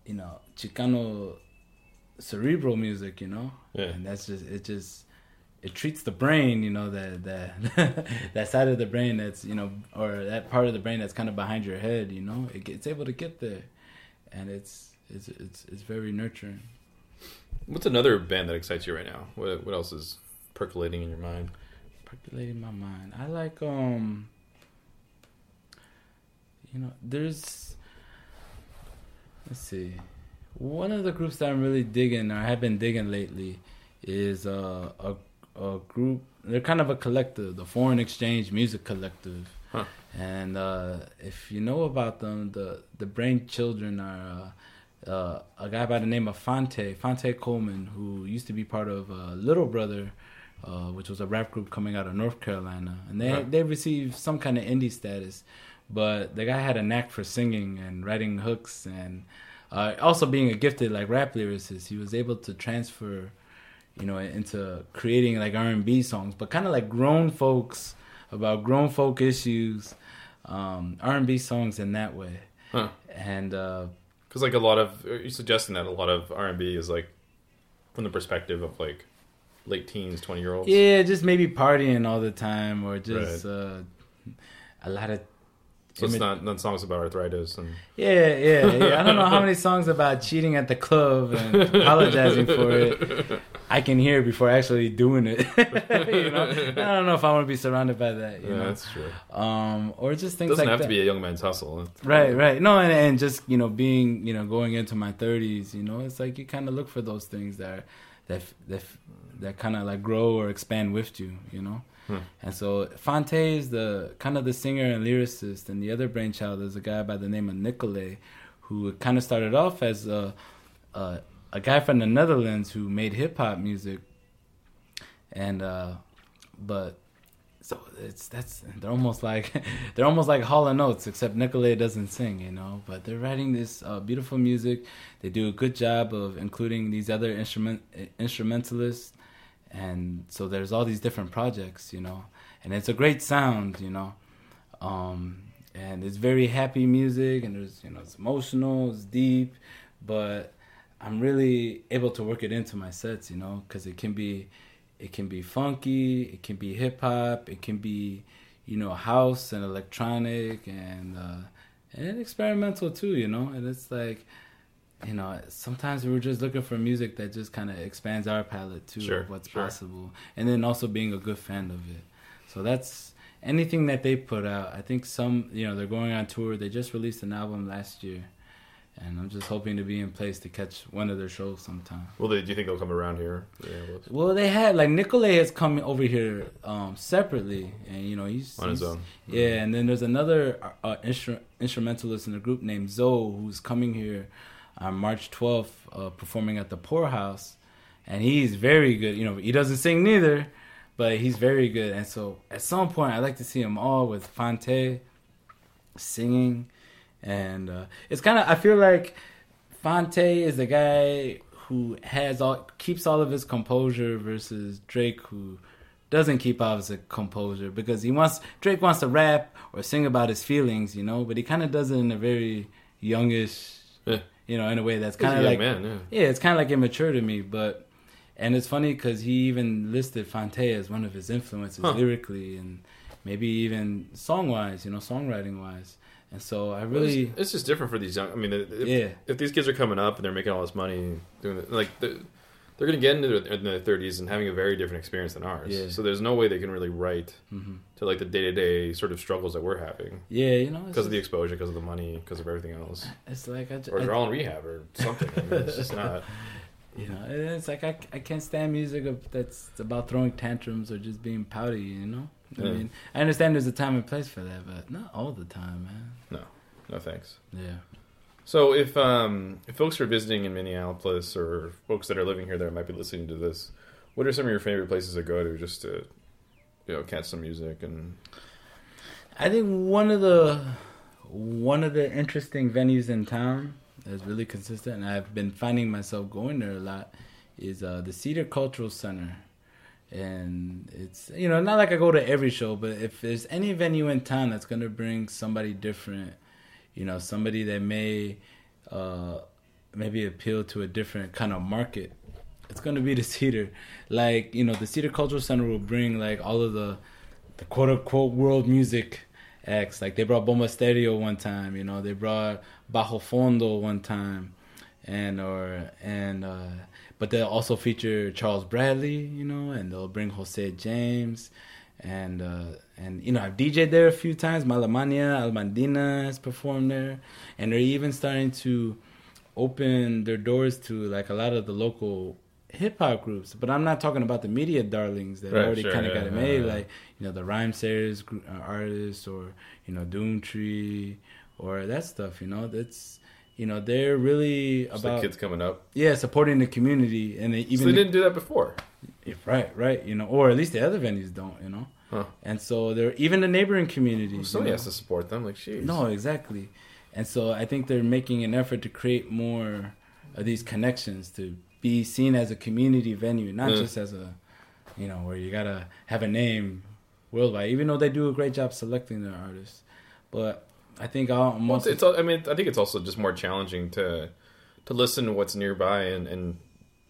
you know Chicano cerebral music, you know, Yeah. and that's just it just it treats the brain, you know, that that that side of the brain that's you know, or that part of the brain that's kind of behind your head, you know, it, it's able to get there, and it's it's it's it's very nurturing. What's another band that excites you right now? What What else is percolating in your mind? Percolating my mind. I like um, you know, there's let's see, one of the groups that I'm really digging or have been digging lately is uh, a a group. They're kind of a collective, the Foreign Exchange Music Collective. Huh. And uh, if you know about them, the the Brain Children are uh, uh, a guy by the name of Phonte Phonte Coleman, who used to be part of uh, Little Brother, uh, which was a rap group coming out of North Carolina, and they Right. they received some kind of indie status. But the guy had a knack for singing and writing hooks, and uh, also being a gifted like rap lyricist, he was able to transfer, you know, into creating like R and B songs, but kind of like grown folks about grown folk issues, um, R and B songs in that way. Huh. And uh, Because like a lot of you're suggesting that a lot of R and B is like from the perspective of like late teens, twenty year olds. yeah, just maybe partying all the time, or just uh, a lot of So it's not not songs about arthritis and Yeah, yeah, yeah. I don't know how many songs about cheating at the club and apologizing for it I can hear before actually doing it. you know, I don't know if I want to be surrounded by that. You yeah, know, that's true. um, or just things like that. It things doesn't like have that. to be a young man's hustle. Right, right. No, and, and just you know, being you know, going into my thirties, you know, it's like you kind of look for those things that are, that that that kind of like grow or expand with you, you know. Hmm. And so Phonte is the kind of the singer and lyricist, and the other brainchild is a guy by the name of Nicolay, who kind of started off as a a, a guy from the Netherlands who made hip hop music, and uh, but so it's that's they're almost like they're almost like Hall and Oates, except Nicolay doesn't sing, you know. But they're writing this uh, beautiful music. They do a good job of including these other instrument instrumentalists, and so there's all these different projects, you know. And it's a great sound, you know. Um, and it's very happy music, and there's you know it's emotional, it's deep, but I'm really able to work it into my sets, you know, because it can be it can be funky, it can be hip hop, it can be, you know, house and electronic and uh, and experimental too, you know. And it's like, you know, sometimes we're just looking for music that just kind of expands our palette too Sure, of what's sure. possible, and then also being a good fan of it. So that's anything that they put out. I think some, you know, they're going on tour. They just released an album last year. And I'm just hoping to be in place to catch one of their shows sometime. Well, they, do you think they'll come around here? Yeah, Well, they had like Nicolay has come over here um, separately, and you know he's on his own. Yeah, and then there's another uh, instru- instrumentalist in the group named Zoe who's coming here on March 12th, uh, performing at the Poorhouse, and he's very good. You know, he doesn't sing neither, but he's very good. And so at some point, I'd like to see them all with Phonte singing, and uh, it's kind of I feel like Phonte is the guy who has all keeps all of his composure versus Drake who doesn't keep all his composure because he wants Drake wants to rap or sing about his feelings, you know, but he kind of does it in a very youngish. You know, in a way that's kind of like man, yeah. yeah, it's kind of like immature to me, but and it's funny because he even listed Phonte as one of his influences Huh. lyrically and maybe even song wise, you know, songwriting wise. And so I Well, really, it's, it's just different for these young. I mean, if, Yeah. if these kids are coming up and they're making all this money doing it, like they're, they're going to get into their, in their thirties and having a very different experience than ours. Yeah. So there's no way they can really write Mhm. to like the day to day sort of struggles that we're having yeah, you know, because of the exposure, because of the money, because of everything else, it's like I, or I- they're all in rehab or something. I mean, it's just not. you know, it's like I, I can't stand music of, that's about throwing tantrums or just being pouty, you know. I Yeah. mean, I understand there's a time and place for that, but not all the time, man. No, no thanks. Yeah. So if um if folks are visiting in Minneapolis or folks that are living here that might be listening to this, what are some of your favorite places to go to just to you know catch some music and I think one of the one of the interesting venues in town that's really consistent, and I've been finding myself going there a lot, is uh, the Cedar Cultural Center. And it's you know not like I go to every show, but if there's any venue in town that's gonna bring somebody different, you know, somebody that may uh, maybe appeal to a different kind of market, it's gonna be the Cedar. Like you know, the Cedar Cultural Center will bring like all of the the quote unquote world music acts. Like they brought Bomba Stereo one time, you know, they brought Bajo Fondo one time, and or and uh, but they'll also feature Charles Bradley, you know, and they'll bring Jose James. And uh, and you know I've DJed there a few times. Malamanya, Almandina has performed there, and they're even starting to open their doors to like a lot of the local hip hop groups. But I'm not talking about the media darlings that Right, already sure, kind of yeah, got it made, yeah. like you know the Rhymesayers uh, artists or you know Doomtree or that stuff. You know that's you know they're really just the about kids coming up? yeah supporting the community and they So even they didn't do that before. If, right right you know or at least the other venues don't you know. Huh. And so they're even the neighboring communities. you Somebody know? has to support them. Like, jeez. No, exactly. And so I think they're making an effort to create more of these connections to be seen as a community venue, not Yeah. just as a, you know, where you gotta have a name worldwide. Even though they do a great job selecting their artists, but I think all, Well, it's, it's I mean, I think it's also just more challenging to to listen to what's nearby and and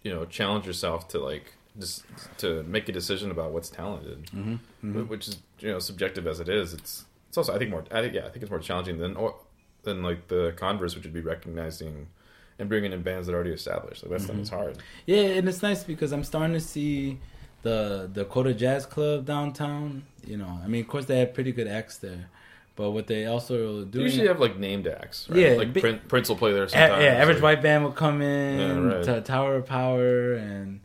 you know challenge yourself to like just to make a decision about what's talented, Mhm, mhm. which is you know subjective as it is. It's it's also I think more I think yeah I think it's more challenging than or than like the converse, which would be recognizing and bringing in bands that are already established. Like that's is hard. Yeah, and it's nice because I'm starting to see the Dakota Jazz Club downtown. You know, I mean, of course they have pretty good acts there, but what they also do usually have like named acts. Right? Yeah, like bi- Prince will play there A- yeah, average like- white band will come in, Yeah, right. to Tower of Power, and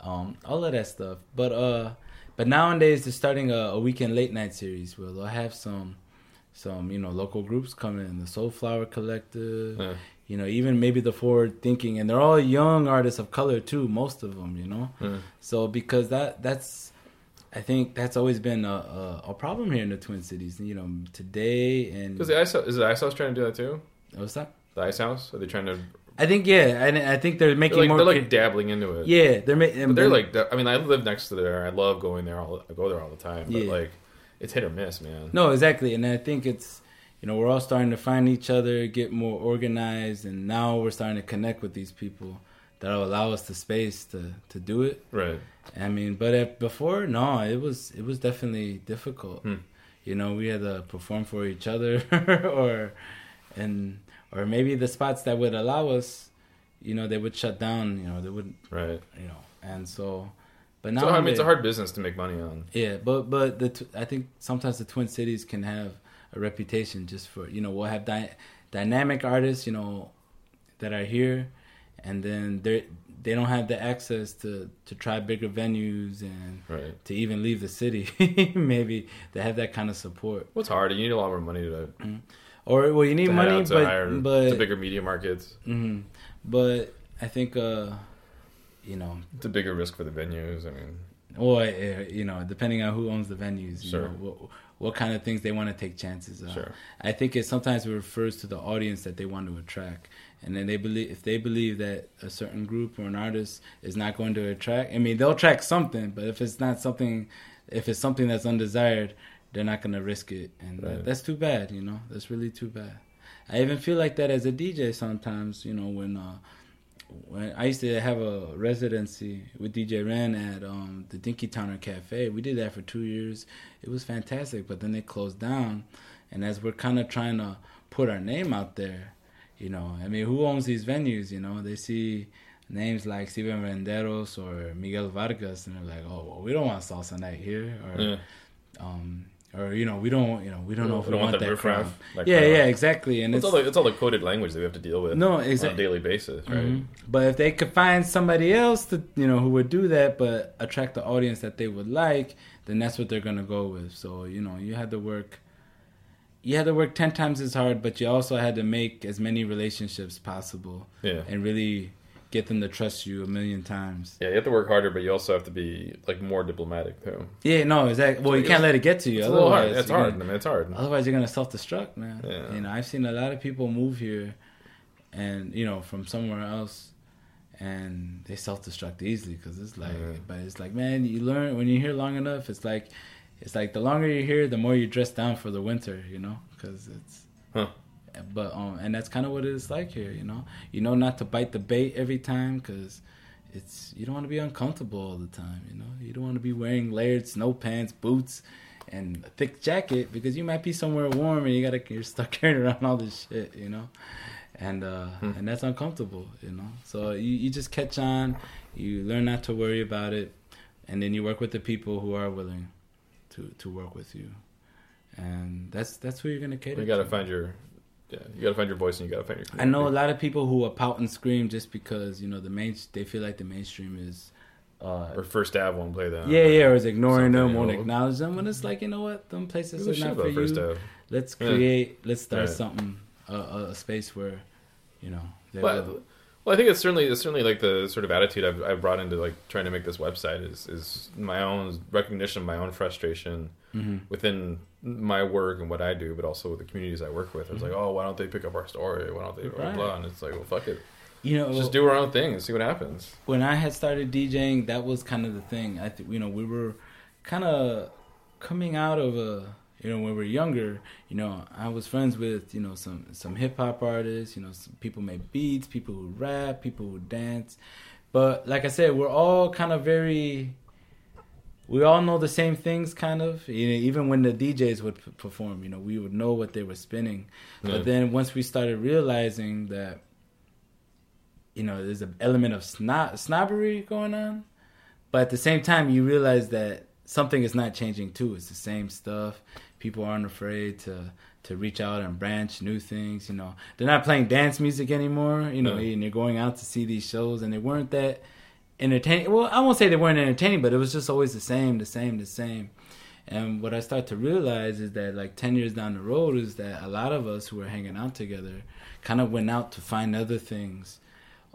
um, all of that stuff. But uh, but nowadays they're starting a, a weekend late night series where they'll have some some you know local groups coming in, the Soulflower Collective, Yeah. you know, even maybe the Forward Thinking, and they're all young artists of color too, most of them, you know. Yeah. So because that that's I think that's always been a, a, a problem here in the Twin Cities. You know, today and Because the ice is the Ice House trying to do that too? what's that? The Ice House? Are they trying to? I think yeah, and I think they're They're making like, more. they're like dabbling into it. yeah, they're making. But they're like, I mean, I live next to there. I love going there. All I go there all the time. But Yeah. like, it's hit or miss, man. no, exactly, and I think it's you know we're all starting to find each other, get more organized, and now we're starting to connect with these people that'll allow us the space to to do it. Right. I mean, but if, before, no, it was it was definitely difficult. Hmm. You know, we had to perform for each other, or and or maybe the spots that would allow us, you know, they would shut down. You know, they would, Right. you know, and so. But now So I mean, it's a hard business to make money on. Yeah, but but the I think sometimes the Twin Cities can have a reputation just for you know we'll have dy- dynamic artists you know that are here, and then they they don't have the access to to try bigger venues and Right. to even leave the city. Maybe they have that kind of support, Well, it's hard. You need a lot more money to, mm. Or well you need money, to but hire but to bigger media markets. mhm. but I think uh you know It's a bigger risk for the venues. I mean, Or uh, you know, depending on who owns the venues, you Sure. know, what, what kind of things they want to take chances on. Sure. I think it sometimes refers to the audience that they want to attract, and then they believe if they believe that a certain group or an artist is not going to attract. I mean, they'll attract something, but if it's not something, if it's something that's undesired, they're not going to risk it, and that, that's too bad. You know, that's really too bad. I even feel like that as a DJ sometimes. You know, when uh, when I used to have a residency with DJ Ren at um, the Dinkytowner Cafe. We did that for two years. It was fantastic, but then they closed down. And as we're kind of trying to put our name out there, you know, I mean, who owns these venues? You know, they see names like Steven Renderos or Miguel Vargas, and they're like, oh, well, we don't want salsa night here, or yeah. um, or you know, we don't, you know, we don't know if we, don't want, want that crowd. that yeah, crowd. yeah, exactly. And It's all, the, it's all the coded language that we have to deal with. No, on a exactly. daily basis, right? Mhm. But if they could find somebody else to you know who would do that, but attract the audience that they would like, then that's what they're gonna go with. So you know you had to work. You had to work ten times as hard, but you also had to make as many relationships possible Yeah. and really get them to trust you a million times. Yeah, you have to work harder, but you also have to be like more diplomatic too. Yeah, no, exactly. Well, you can't let it get to you. It's a little hard. otherwise It's hard. gonna- I mean, it's hard. Otherwise, you're gonna self destruct, man. Yeah. You know, I've seen a lot of people move here, and you know, from somewhere else, and they self destruct easily because it's like, Yeah. but it's like, man, you learn when you're here long enough. It's like, it's like the longer you're here, the more you dress down for the winter. You know, because it's. Huh. But um, and that's kind of what it's like here. You know, you know not to bite the bait every time because. It's you don't want to be uncomfortable all the time, you know. You don't want to be wearing layered snow pants, boots, and a thick jacket because you might be somewhere warm and you gotta you're stuck carrying around all this shit, you know, and uh, Hmm. and that's uncomfortable, you know. So you you just catch on, you learn not to worry about it, and then you work with the people who are willing to to work with you, and that's that's who you're gonna cater. You got to to. find your, yeah, you got to find your voice and you got to find your. I know a lot of people who will pout and scream just because you know the main they feel like the mainstream is. Uh, Or first Ave won't play that. yeah, yeah, or is ignoring them, won't acknowledge them, and it's like you know what, them places are gives a shit not for you. Let's Yeah. create, let's start Right. something, a, a, space where, you know, they Well, will. well, I think it's certainly it's certainly like the sort of attitude I've, I've brought into like trying to make this website is is my own recognition of my own frustration Mhm. within my work and what I do, but also with the communities I work with. It's like, oh, why don't they pick up our story? Why don't they blah, blah, Right. blah? And it's like, well, fuck it. you know, just do our own thing and see what happens. when I had started DJing, that was kind of the thing. I think you know we were kind of coming out of a you know when we were younger. You know, I was friends with you know some some hip hop artists. You know, some people make beats, people who rap, people who dance. But like I said, we're all kind of very. We all know the same things, kind of. You know, even when the DJs would p- perform, you know, we would know what they were spinning. Yeah. But then once we started realizing that you know, there's an element of snob, snobbery going on, but at the same time, you realize that something is not changing too. It's the same stuff. People aren't afraid to to reach out and branch new things. You know, they're not playing dance music anymore. You know, No. and they're going out to see these shows, and they weren't that entertaining. Well, I won't say they weren't entertaining, but it was just always the same, the same, the same. And what I start to realize is that, like ten years down the road, is that a lot of us who were hanging out together kind of went out to find other things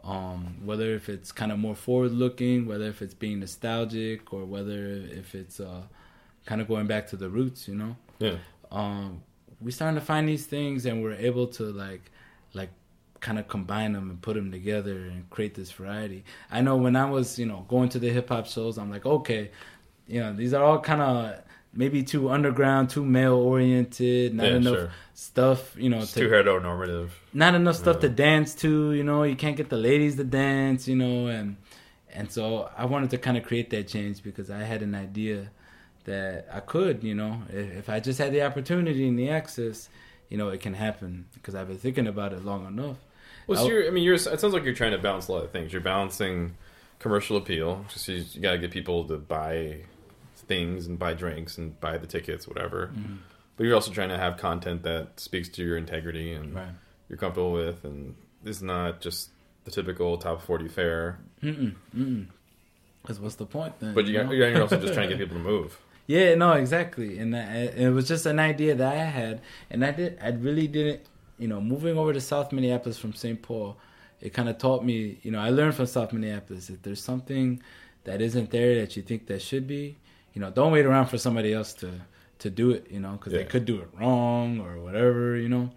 um, whether if it's kind of more forward looking, whether if it's being nostalgic, or whether if it's uh, kind of going back to the roots, you know. Yeah. Um, we starting to find these things, and we're able to like, like, kind of combine them and put them together and create this variety. I know when I was, you know, going to the hip hop shows, I'm like, okay, you know, these are all kind of maybe too underground, too male oriented, not Yeah, enough sure. stuff, you know, It's to too heteronormative. not enough stuff Yeah. to dance to you know you can't get the ladies to dance you know and and so i wanted to kind of create that change because i had an idea that i could you know if, if i just had the opportunity and the access you know it can happen because i've been thinking about it long enough Well, so I mean, you're. It sounds like you're trying to balance a lot of things. You're balancing commercial appeal, just you, you got to get people to buy things and buy drinks and buy the tickets, whatever. Mm-hmm. But you're also trying to have content that speaks to your integrity and right you're comfortable with, and is not just the typical top forty fare. mm-mm mm-mm because what's the point then But you, know? you're also just trying to get people to move. Yeah, no, exactly, and that, it was just an idea that I had, and I did, I really didn't, you know, moving over to South Minneapolis from St. Paul, it kind of taught me, you know, I learned from South Minneapolis that there's something that isn't there that you think that should be, you know, don't wait around for somebody else to to do it, you know, because they could do it wrong or whatever, you know.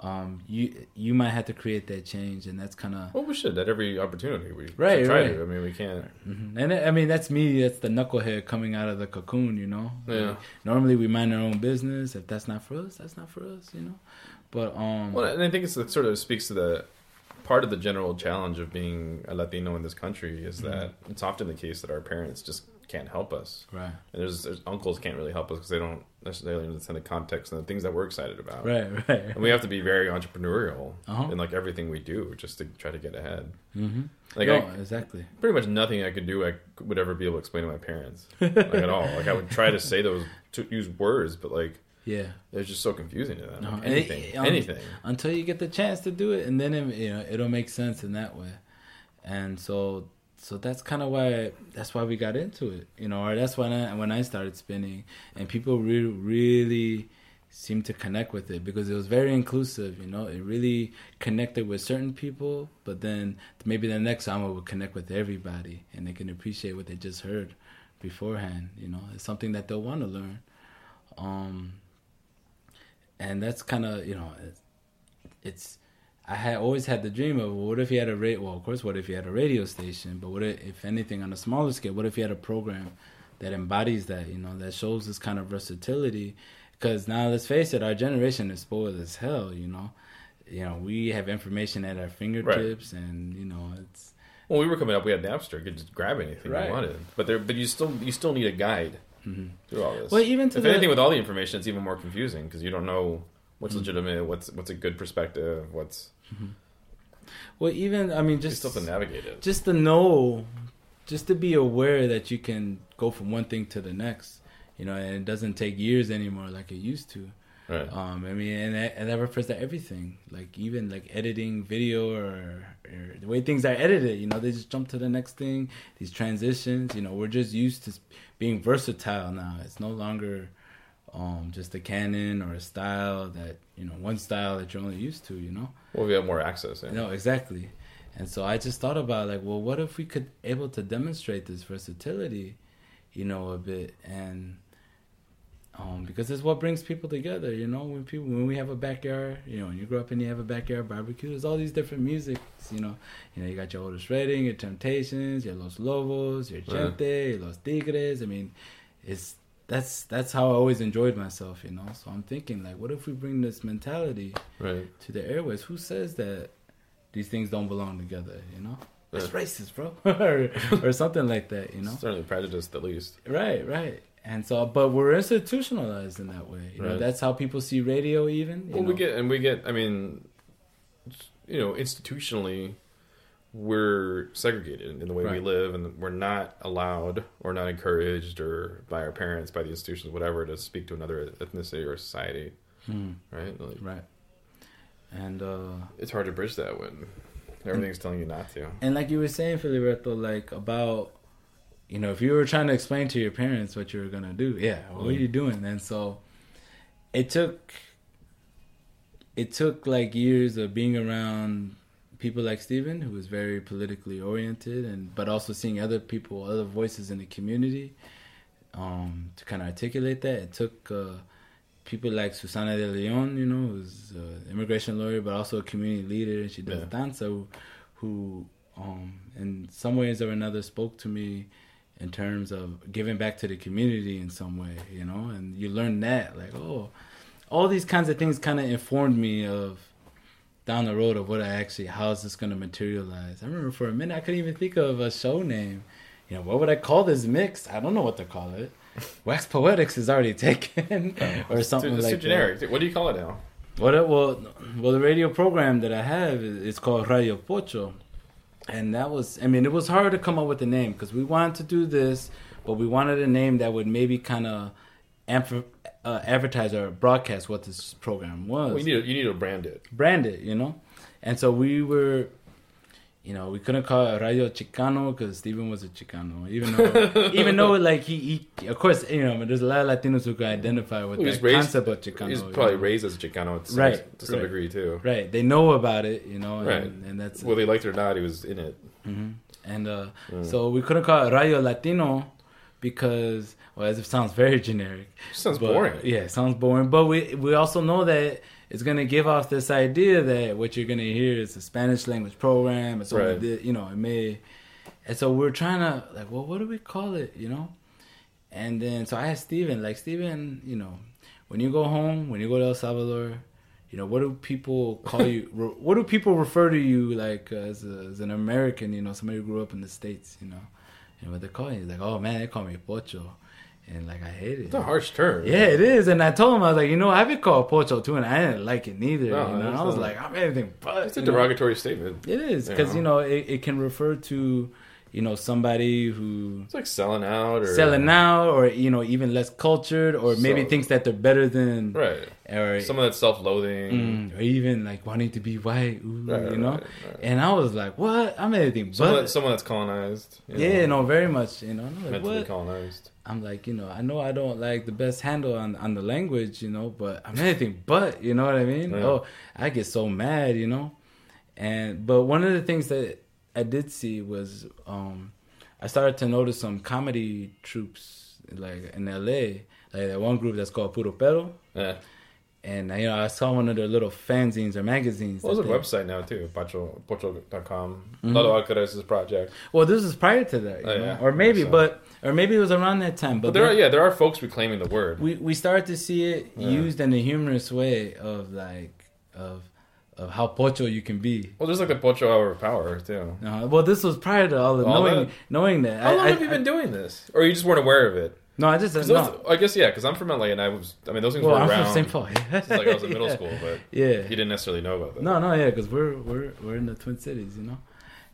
Um, you you might have to create that change, and that's kind of Well, we should at every opportunity. We Right, try right. to. I mean, we can't. Mhm. And I mean, that's me. That's the knucklehead coming out of the cocoon, you know. Yeah. Like, normally, we mind our own business. If that's not for us, that's not for us, you know. But um, Well, and I think it's it sort of speaks to the part of the general challenge of being a Latino in this country is Mm-hmm. that it's often the case that our parents just can't help us, right, and there's, there's uncles can't really help us because they don't necessarily understand the context and the things that we're excited about. right, right. And we have to be very entrepreneurial Uh-huh. in like everything we do just to try to get ahead. Mm-hmm. Like no, I, exactly. pretty much nothing I could do I would ever be able to explain to my parents like at all. Like I would try to say those to use words, but like Yeah. they're just so confusing to them. No, Like, and it- anything, um, anything. Until you get the chance to do it, and then it, you know it'll make sense in that way. And so, so that's kind of why that's why we got into it, you know, or that's when I when I started spinning, and people really really seemed to connect with it because it was very inclusive, you know. It really connected with certain people, but then maybe the next time it would connect with everybody, and they can appreciate what they just heard beforehand. You know, it's something that they'll want to learn. Um, and that's kind of you know it's, it's i had always had the dream of well, what if you had a radio well of course what if you had a radio station but what if, if anything on a smaller scale what if you had a program that embodies that you know that shows this kind of versatility because now let's face it our generation is spoiled as hell you know you know we have information at our fingertips and you know it's When we were coming up, we had Napster. You could just grab anything Right. you wanted. But there, but you still you still need a guide through all this. Well, even to if the- anything, with all the information, it's even more confusing because you don't know what's Mm-hmm. legitimate, what's what's a good perspective, what's well even i mean just to navigate it. just to know, just to be aware that you can go from one thing to the next, you know, and it doesn't take years anymore like it used to. right. Um, I mean, and that, and that refers to everything, like even like editing video or, or the way things are edited. You know, they just jump to the next thing. These transitions, you know, we're just used to being versatile now. It's no longer um, just a canon or a style that you know one style that you're only used to. You know. well, we have more access. Yeah. No, exactly. And so I just thought about like, well, what if we could able to demonstrate this versatility, you know, a bit, and um, because it's what brings people together. You know, when people when we have a backyard, you know, when you grow up and you have a backyard barbecue, there's all these different musics. You know, you know, you got your Otis Redding, your Temptations, your Los Lobos, your. Gente, your Los Tigres. I mean, it's that's that's how I always enjoyed myself. You know, so I'm thinking like, what if we bring this mentality Right. to the airways? Who says that these things don't belong together? You know. That's Yeah. racist, bro, or, or something like that, you know. Certainly prejudiced, at least. Right, right. And so, but we're institutionalized in that way. You know, that's how people see radio. Even you Well, we get and we get. I mean, you know, institutionally, we're segregated in the way we live, and we're not allowed or not encouraged or by our parents, by the institutions, whatever, to speak to another ethnicity or society. Hmm, Right? Like, right. And uh it's hard to bridge that when everything's telling you not to. and like you were saying, Filiberto, like about you know, if you were trying to explain to your parents what you were gonna do, yeah, what are Mm. you doing? And so it took it took like years of being around people like Steven, who was very politically oriented and but also seeing other people, other voices in the community, um, to kind of articulate that. It took uh, people like Susana de Leon, you know, who's an immigration lawyer but also a community leader. And she does Yeah. danza, who, who um, in some ways or another spoke to me in terms of giving back to the community in some way, you know, and you learn that like, oh, all these kinds of things kind of informed me of down the road of what I actually how is this going to materialize. I remember for a minute I couldn't even think of a show name. You know, what would I call this mix? I don't know what to call it. Wax Poetics is already taken, oh, or something it's like too generic. What do you call it now? What? Well, well, the radio program that I have is called Radio Pocho, and that was. I mean, it was hard to come up with a name because we wanted to do this, but we wanted a name that would maybe kind of amph- uh, advertise or broadcast what this program was Well, you need to, you need to brand it. brand it, you know. And so we were, you know, we couldn't call it Radio Chicano because Steven was a Chicano, even though, even though like he, he, of course, you know, there's a lot of Latinos who can identify with Well, that concept of Chicano. He's you probably know. raised as a Chicano to some, Right, to some right. degree too. right. They know about it, you know, and, Right. and that's Whether he liked it or not, he was in it. hmm And uh, Mm. so we couldn't call it Radio Latino because, well, as it sounds very generic. It Sounds But- boring. Yeah, it sounds boring. But we we also know that it's gonna give off this idea that what you're gonna hear is a Spanish language program. It's Right. you know it may, and so we're trying to like, well, what do we call it? You know, and then so I asked Steven, like Steven, you know, when you go home, when you go to El Salvador. You know what do people call you? re- what do people refer to you like uh, as, a, as an American? You know, somebody who grew up in the states. You know, and what they call you? Like, oh man, they call me Pocho, and like I hate it. It's a harsh term. Yeah, it is. And I told him, I was like, you know, I've been called Pocho too, and I didn't like it neither. No, you know? I was like, I'm anything but. It's a you know? derogatory statement. It is you because know? you know it, it can refer to you know somebody who It's like selling out or selling out, or you know even less cultured, or maybe So- thinks that they're better than, Right. or Someone that's self-loathing. mm, or even like wanting to be white, ooh, Right, you know. right, right. And I was like, what? I'm anything Someone, but. that, someone that's colonized. you yeah, know, no, very much. You know, like, mentally what? colonized. I'm like, you know, I know I don't like the best handle on on the language, you know, but I'm anything but, you know what I mean? Yeah. Oh, I get so mad, you know. And but one of the things that I did see was um I started to notice some comedy troupes like in LA, like that one group that's called Puro Pero. Yeah. And you know, I saw one of their little fanzines or magazines. Well, there's that a website now too, Pacho, Pocho.com. Mhm. Lalo Alcaraz's project. Well, this is prior to that, you Oh, know? yeah. or maybe, So- but or maybe it was around that time. But But there are yeah, there are folks reclaiming the word. we we started to see it Yeah. used in a humorous way of like of of how pocho you can be. well, there's like the Pocho Hour of Power too. Uh, well, this was prior to all of All knowing that? knowing that. How I, long I, have you I- been doing this, or you just weren't aware of it? No, I just 'Cause no. those- I guess yeah, because I'm from LA and I was. I mean, those things well, were I'm around from St. Paul. since like I was in middle Yeah. school, but Yeah. you didn't necessarily know about that. No, no, yeah, because we're we're we're in the Twin Cities, you know.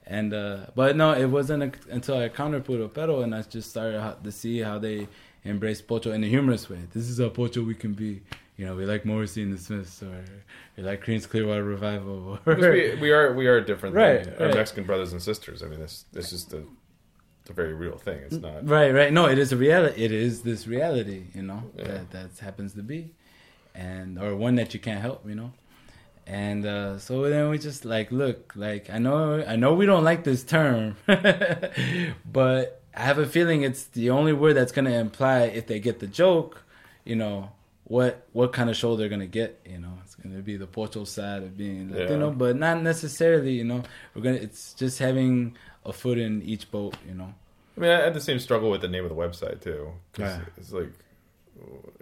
And uh but no, it wasn't a, until I encountered Puro Pero and I just started to see how they embrace pocho in a humorous way. This is how pocho we can be. You know, we like Morrissey and the Smiths, or we like Creedence Clearwater Revival. Or, we, we are we are different Right, than our right. Mexican brothers and sisters. I mean, this this is the the very real thing. It's not. Right, right. No, it is a reality. It is this reality, you know, Yeah. that that happens to be, and or one that you can't help, you know. And uh, so then we just like look, like I know, I know we don't like this term, but I have a feeling it's the only word that's gonna imply if they get the joke, you know what what kind of show they're gonna get. You know, it's gonna be the Pocho side of being Latino, Yeah. but not necessarily. You know, we're gonna. It's just having a foot in each boat. You know. I mean, I had the same struggle with the name of the website too. 'cause Yeah. It's like,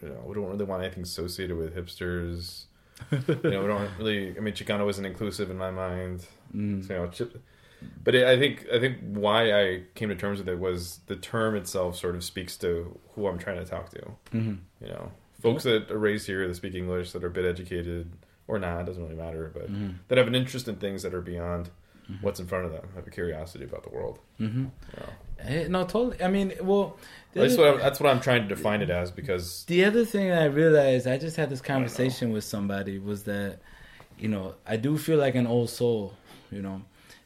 you know, we don't really want anything associated with hipsters. you know, we don't really. I mean, Chicano isn't inclusive in my mind. Mm. So, you know, chip, but it, I think I think why I came to terms with it was the term itself sort of speaks to who I'm trying to talk to. hmm You know, folks that are raised here that speak English that are a bit educated or not doesn't really matter, but hmm that have an interest in things that are beyond what's in front of them, I have a curiosity about the world. Mm-hmm. Eh, No, totally. I mean, well, That's what I'm, that's what I'm trying to define it as because The other thing I realized, I just had this conversation with somebody, was that, you know, I do feel like an old soul, you know,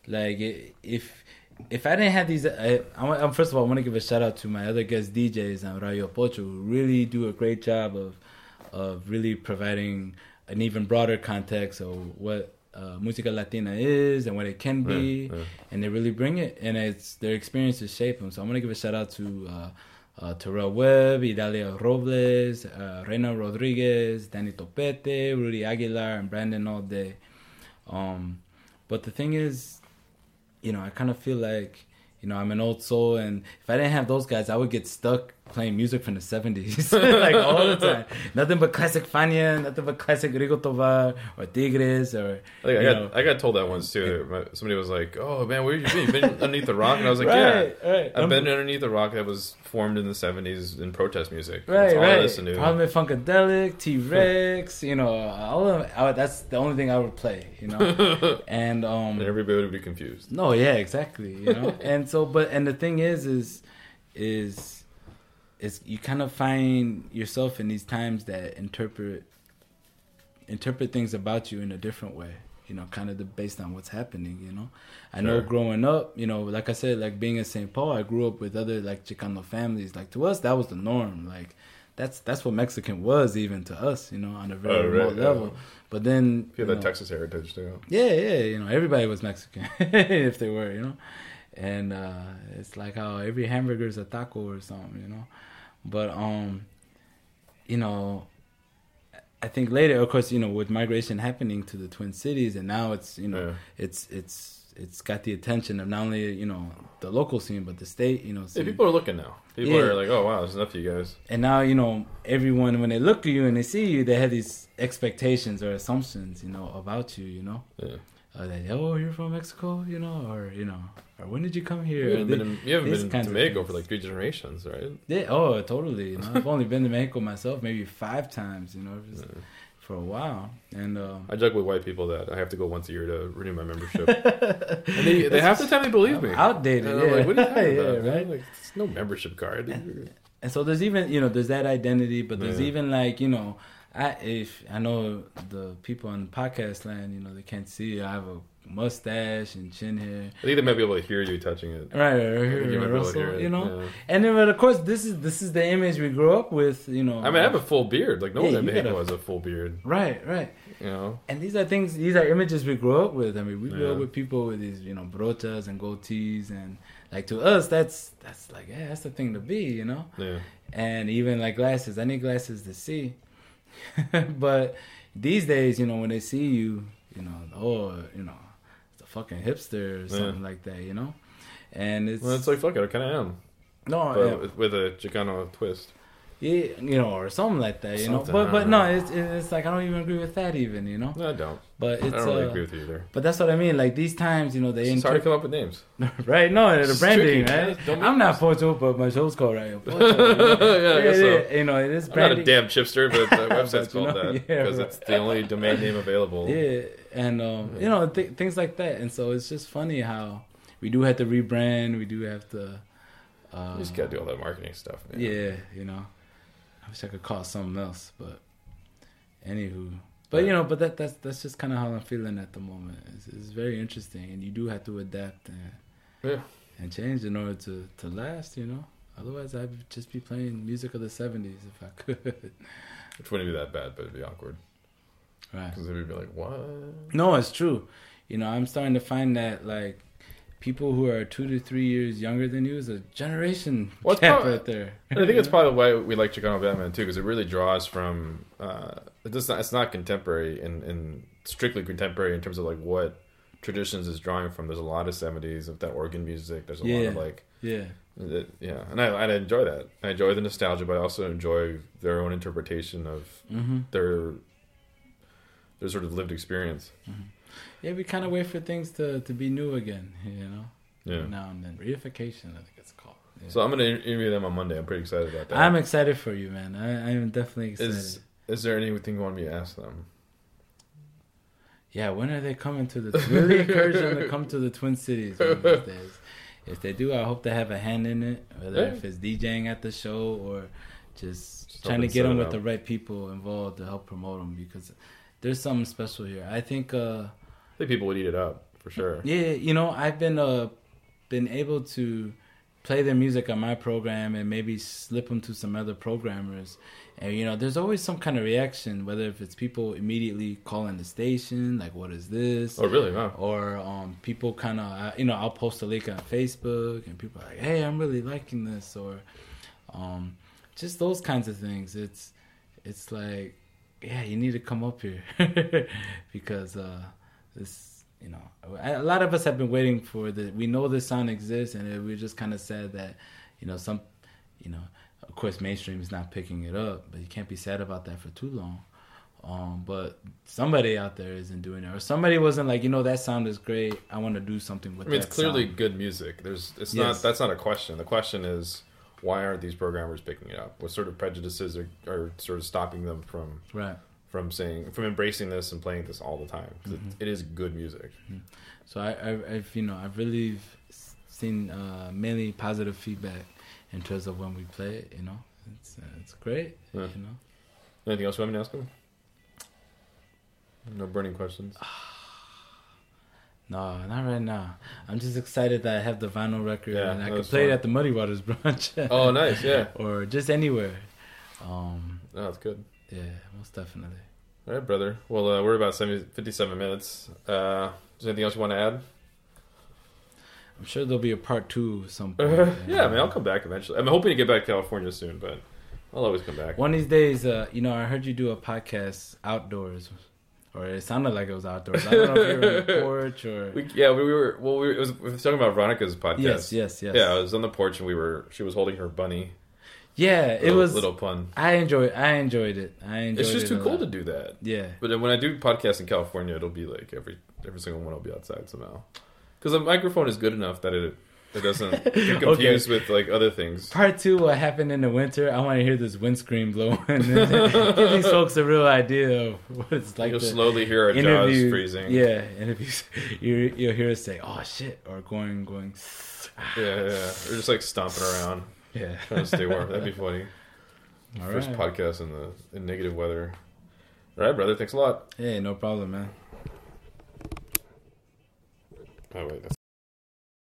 like if if I didn't have these, I, I, um, first of all, I want to give a shout out to my other guest DJs and Radio Pocho, who really do a great job of of really providing an even broader context of what uh, música latina is and what it can be Yeah, yeah. and they really bring it, and it's their experiences shape them. So I'm gonna give a shout out to uh, uh, Terrell Webb, Idalia Robles, uh, Reina Rodriguez, Danny Topete, Rudy Aguilar, and Brandon all day. Um, but the thing is, you know, I kind of feel like you know I'm an old soul, and if I didn't have those guys, I would get stuck playing music from the '70s, like all the time. Nothing but classic Fania, nothing but classic Rigo Tovar or Tigres or I, I got know. I got told that once too. Somebody was like, "Oh man, where have you been? You been underneath the rock?" And I was like, right, "Yeah, right. I've been underneath the rock that was formed in the '70s in protest music. Right, That's right. listen to." Parliament Funkadelic, T Rex, you know, all of I that's the only thing I would play, you know. and um and everybody would be confused. no, yeah, exactly, you know. and so but and the thing is is is is you kind of find yourself in these times that interpret interpret things about you in a different way you know kind of the, based on what's happening you know i know growing up you know like i said like being in st paul i grew up with other like chicano families like to us that was the norm like that's that's what mexican was even to us you know on a very Oh, right, remote yeah. level but then You have that know, Texas heritage too. yeah, yeah, you know, everybody was Mexican if they were, you know. And uh it's like how every hamburger is a taco or something, you know. But um you know, I think later, of course, you know, with migration happening to the Twin Cities and now it's, you know, Yeah. it's it's it's got the attention of not only, you know, the local scene but the state, you know, Yeah, people are looking now. People Yeah. are like, "Oh wow, there's enough of you guys." and now you know everyone when they look at you and they see you they have these expectations or assumptions you know about you you know Yeah. Uh, that oh you're from Mexico, you know, or you know, or when did you come here? You haven't They- been in, you haven't been to Mexico for like three generations, right? Yeah, oh, totally. You know, I've only been to Mexico myself maybe five times, you know, just Yeah. for a while, and um, I joke with white people that I have to go once a year to renew my membership, and they, they half the time they believe me. Outdated, And yeah. like, what are you talking about? right. Like, it's no membership card. and so there's even you know there's that identity, but there's Yeah. even like you know, I if I know the people on the podcast land, you know, they can't see I have a mustache and chin hair. I think they might be able to hear you touching it. Right, right, you right, might be able to hear Russell, it, you know, yeah. and then but of course this is this is the image we grew up with, you know. I mean, I have a full beard. Like no Yeah, one in you Mexico has a full beard. right, right. You know, And these are things, these are images we grew up with. I mean, we grew up with people with these, you know, brochas and goatees, and like to us, that's that's like, yeah, that's the thing to be, you know. yeah. And even like glasses, I need glasses to see. but these days, you know, when they see you, you know, oh, you know, it's a fucking hipster or something like that, you know. And it's, Well, it's like fuck it. I kind of am, no, but yeah, with, a Chicano twist. yeah, you know, or something like that, you know. But but no, it's it's like I don't even agree with that, even, you know. No, I don't. But it's I don't really uh, agree with you either. But that's what I mean. Like these times, you know, they It's hard to come up with names. right. No, the It's branding, right? man. I'm not Pocho, but my show's called Radio Pocho. Yeah, I guess so. You know, it is I'm not a damn chipster, but the website's But called know, that yeah, because right. it's the only domain name available. Yeah, and um, you know th- things like that. And so it's just funny how we do have to rebrand. We do have to. Uh, You just gotta do all that marketing stuff, man. Yeah, you know. I wish I could call it something else, but anywho. But you know, but that that's that's just kind of how I'm feeling at the moment. It's, it's very interesting, and you do have to adapt and Yeah. and change in order to to last. You know, otherwise I'd just be playing music of the '70s if I could. Which wouldn't be that bad, but it'd be awkward right. because they'd be like, "What?" No, it's true. You know, I'm starting to find that like people who are two to three years younger than you is a generation Well, it's gap probably- right there. I think it's probably why we like Chicano Batman too, because it really draws from. Uh, it does not, it's not contemporary in, in strictly contemporary in terms of like what traditions is drawing from. There's a lot of '70s of that organ music. There's a lot of like, yeah. it, yeah, and I, I enjoy that. I enjoy the nostalgia, but I also enjoy their own interpretation of hmm their their sort of lived experience. Yeah, we kind of wait for things to, to be new again, you know. Yeah. Now and then, reification, I think it's called. Yeah. So I'm gonna interview them on Monday. I'm pretty excited about that. I'm excited for you, man. I, am definitely excited. is is there anything you want me to ask them? Yeah, when are they coming to the? Really encourage them to come to the Twin Cities one of these days. If they do, I hope they have a hand in it, whether if it's DJing at the show or just, Just trying to get them with the right people involved to help promote them because there's something special here. I think. uh I think people would eat it up for sure. Yeah, you know, I've been uh been able to play their music on my program and maybe slip them to some other programmers. And you know, there's always some kind of reaction, whether if it's people immediately calling the station, like, "What is this?" Oh, really? Wow. or um, people kind of, you know, I'll post a link on Facebook, and people are like, "Hey, I'm really liking this," or um, just those kinds of things. It's it's like, yeah, you need to come up here because uh, this, you know, a lot of us have been waiting for the. We know this sound exists, and we're just kind of sad that, you know, some, you know, of course, mainstream is not picking it up, but you can't be sad about that for too long. Um, but somebody out there isn't doing it, or somebody wasn't like, you know, that sound is great. I want to do something with. I mean, it's clearly sound." good music. There's, it's Yes. not. That's not a question. The question is, why aren't these programmers picking it up? What sort of prejudices are, are sort of stopping them from right. From saying from embracing this and playing this all the time? Mm-hmm. it, it is good music. So I, I've, you know, I've really seen uh, mainly positive feedback in terms of when we play it. You know, it's uh, it's great. Yeah. You know, Anything else you want me to ask them? No burning questions. no, not right now. I'm just excited that I have the vinyl record Yeah, and I was play it at the Muddy Waters brunch. Oh, nice. Yeah. or just anywhere. Um, No, that's good. Yeah, most definitely. All right, brother. Well, uh, we're about 70, 57 minutes. Uh, is there anything else you want to add? I'm sure there'll be a part two some point. Uh, yeah, I mean, I'll come back eventually. I'm hoping to get back to California soon, but I'll always come back. One of these days, uh, you know, I heard you do a podcast outdoors, or it sounded like it was outdoors. I don't know if you were on the porch or. We, yeah, we were. Well, we it was, we were talking about Veronica's podcast. yes, yes, yes. Yeah, I was on the porch and we were. She was holding her bunny. Yeah, it Little- was. little pun. I enjoyed. I enjoyed it. I enjoyed. It. It's just it too cool lot. to do that. Yeah, But then when I do podcasts in California, it'll be like every every single one will be outside somehow. Because the microphone is good enough that it it doesn't get confused with like other things. part two. What happened in the winter? I want to hear this wind scream blowing. Give these folks a real idea of what it's like. You'll slowly hear our interview. jaws freezing. Yeah, interviews. You you'll hear us say, "Oh shit," or going going. yeah, yeah. Or just like stomping around, Yeah. trying to stay warm. That'd be funny. All First right. podcast in the in negative weather. All right, brother. Thanks a lot. Hey, no problem, man. Oh wait, that's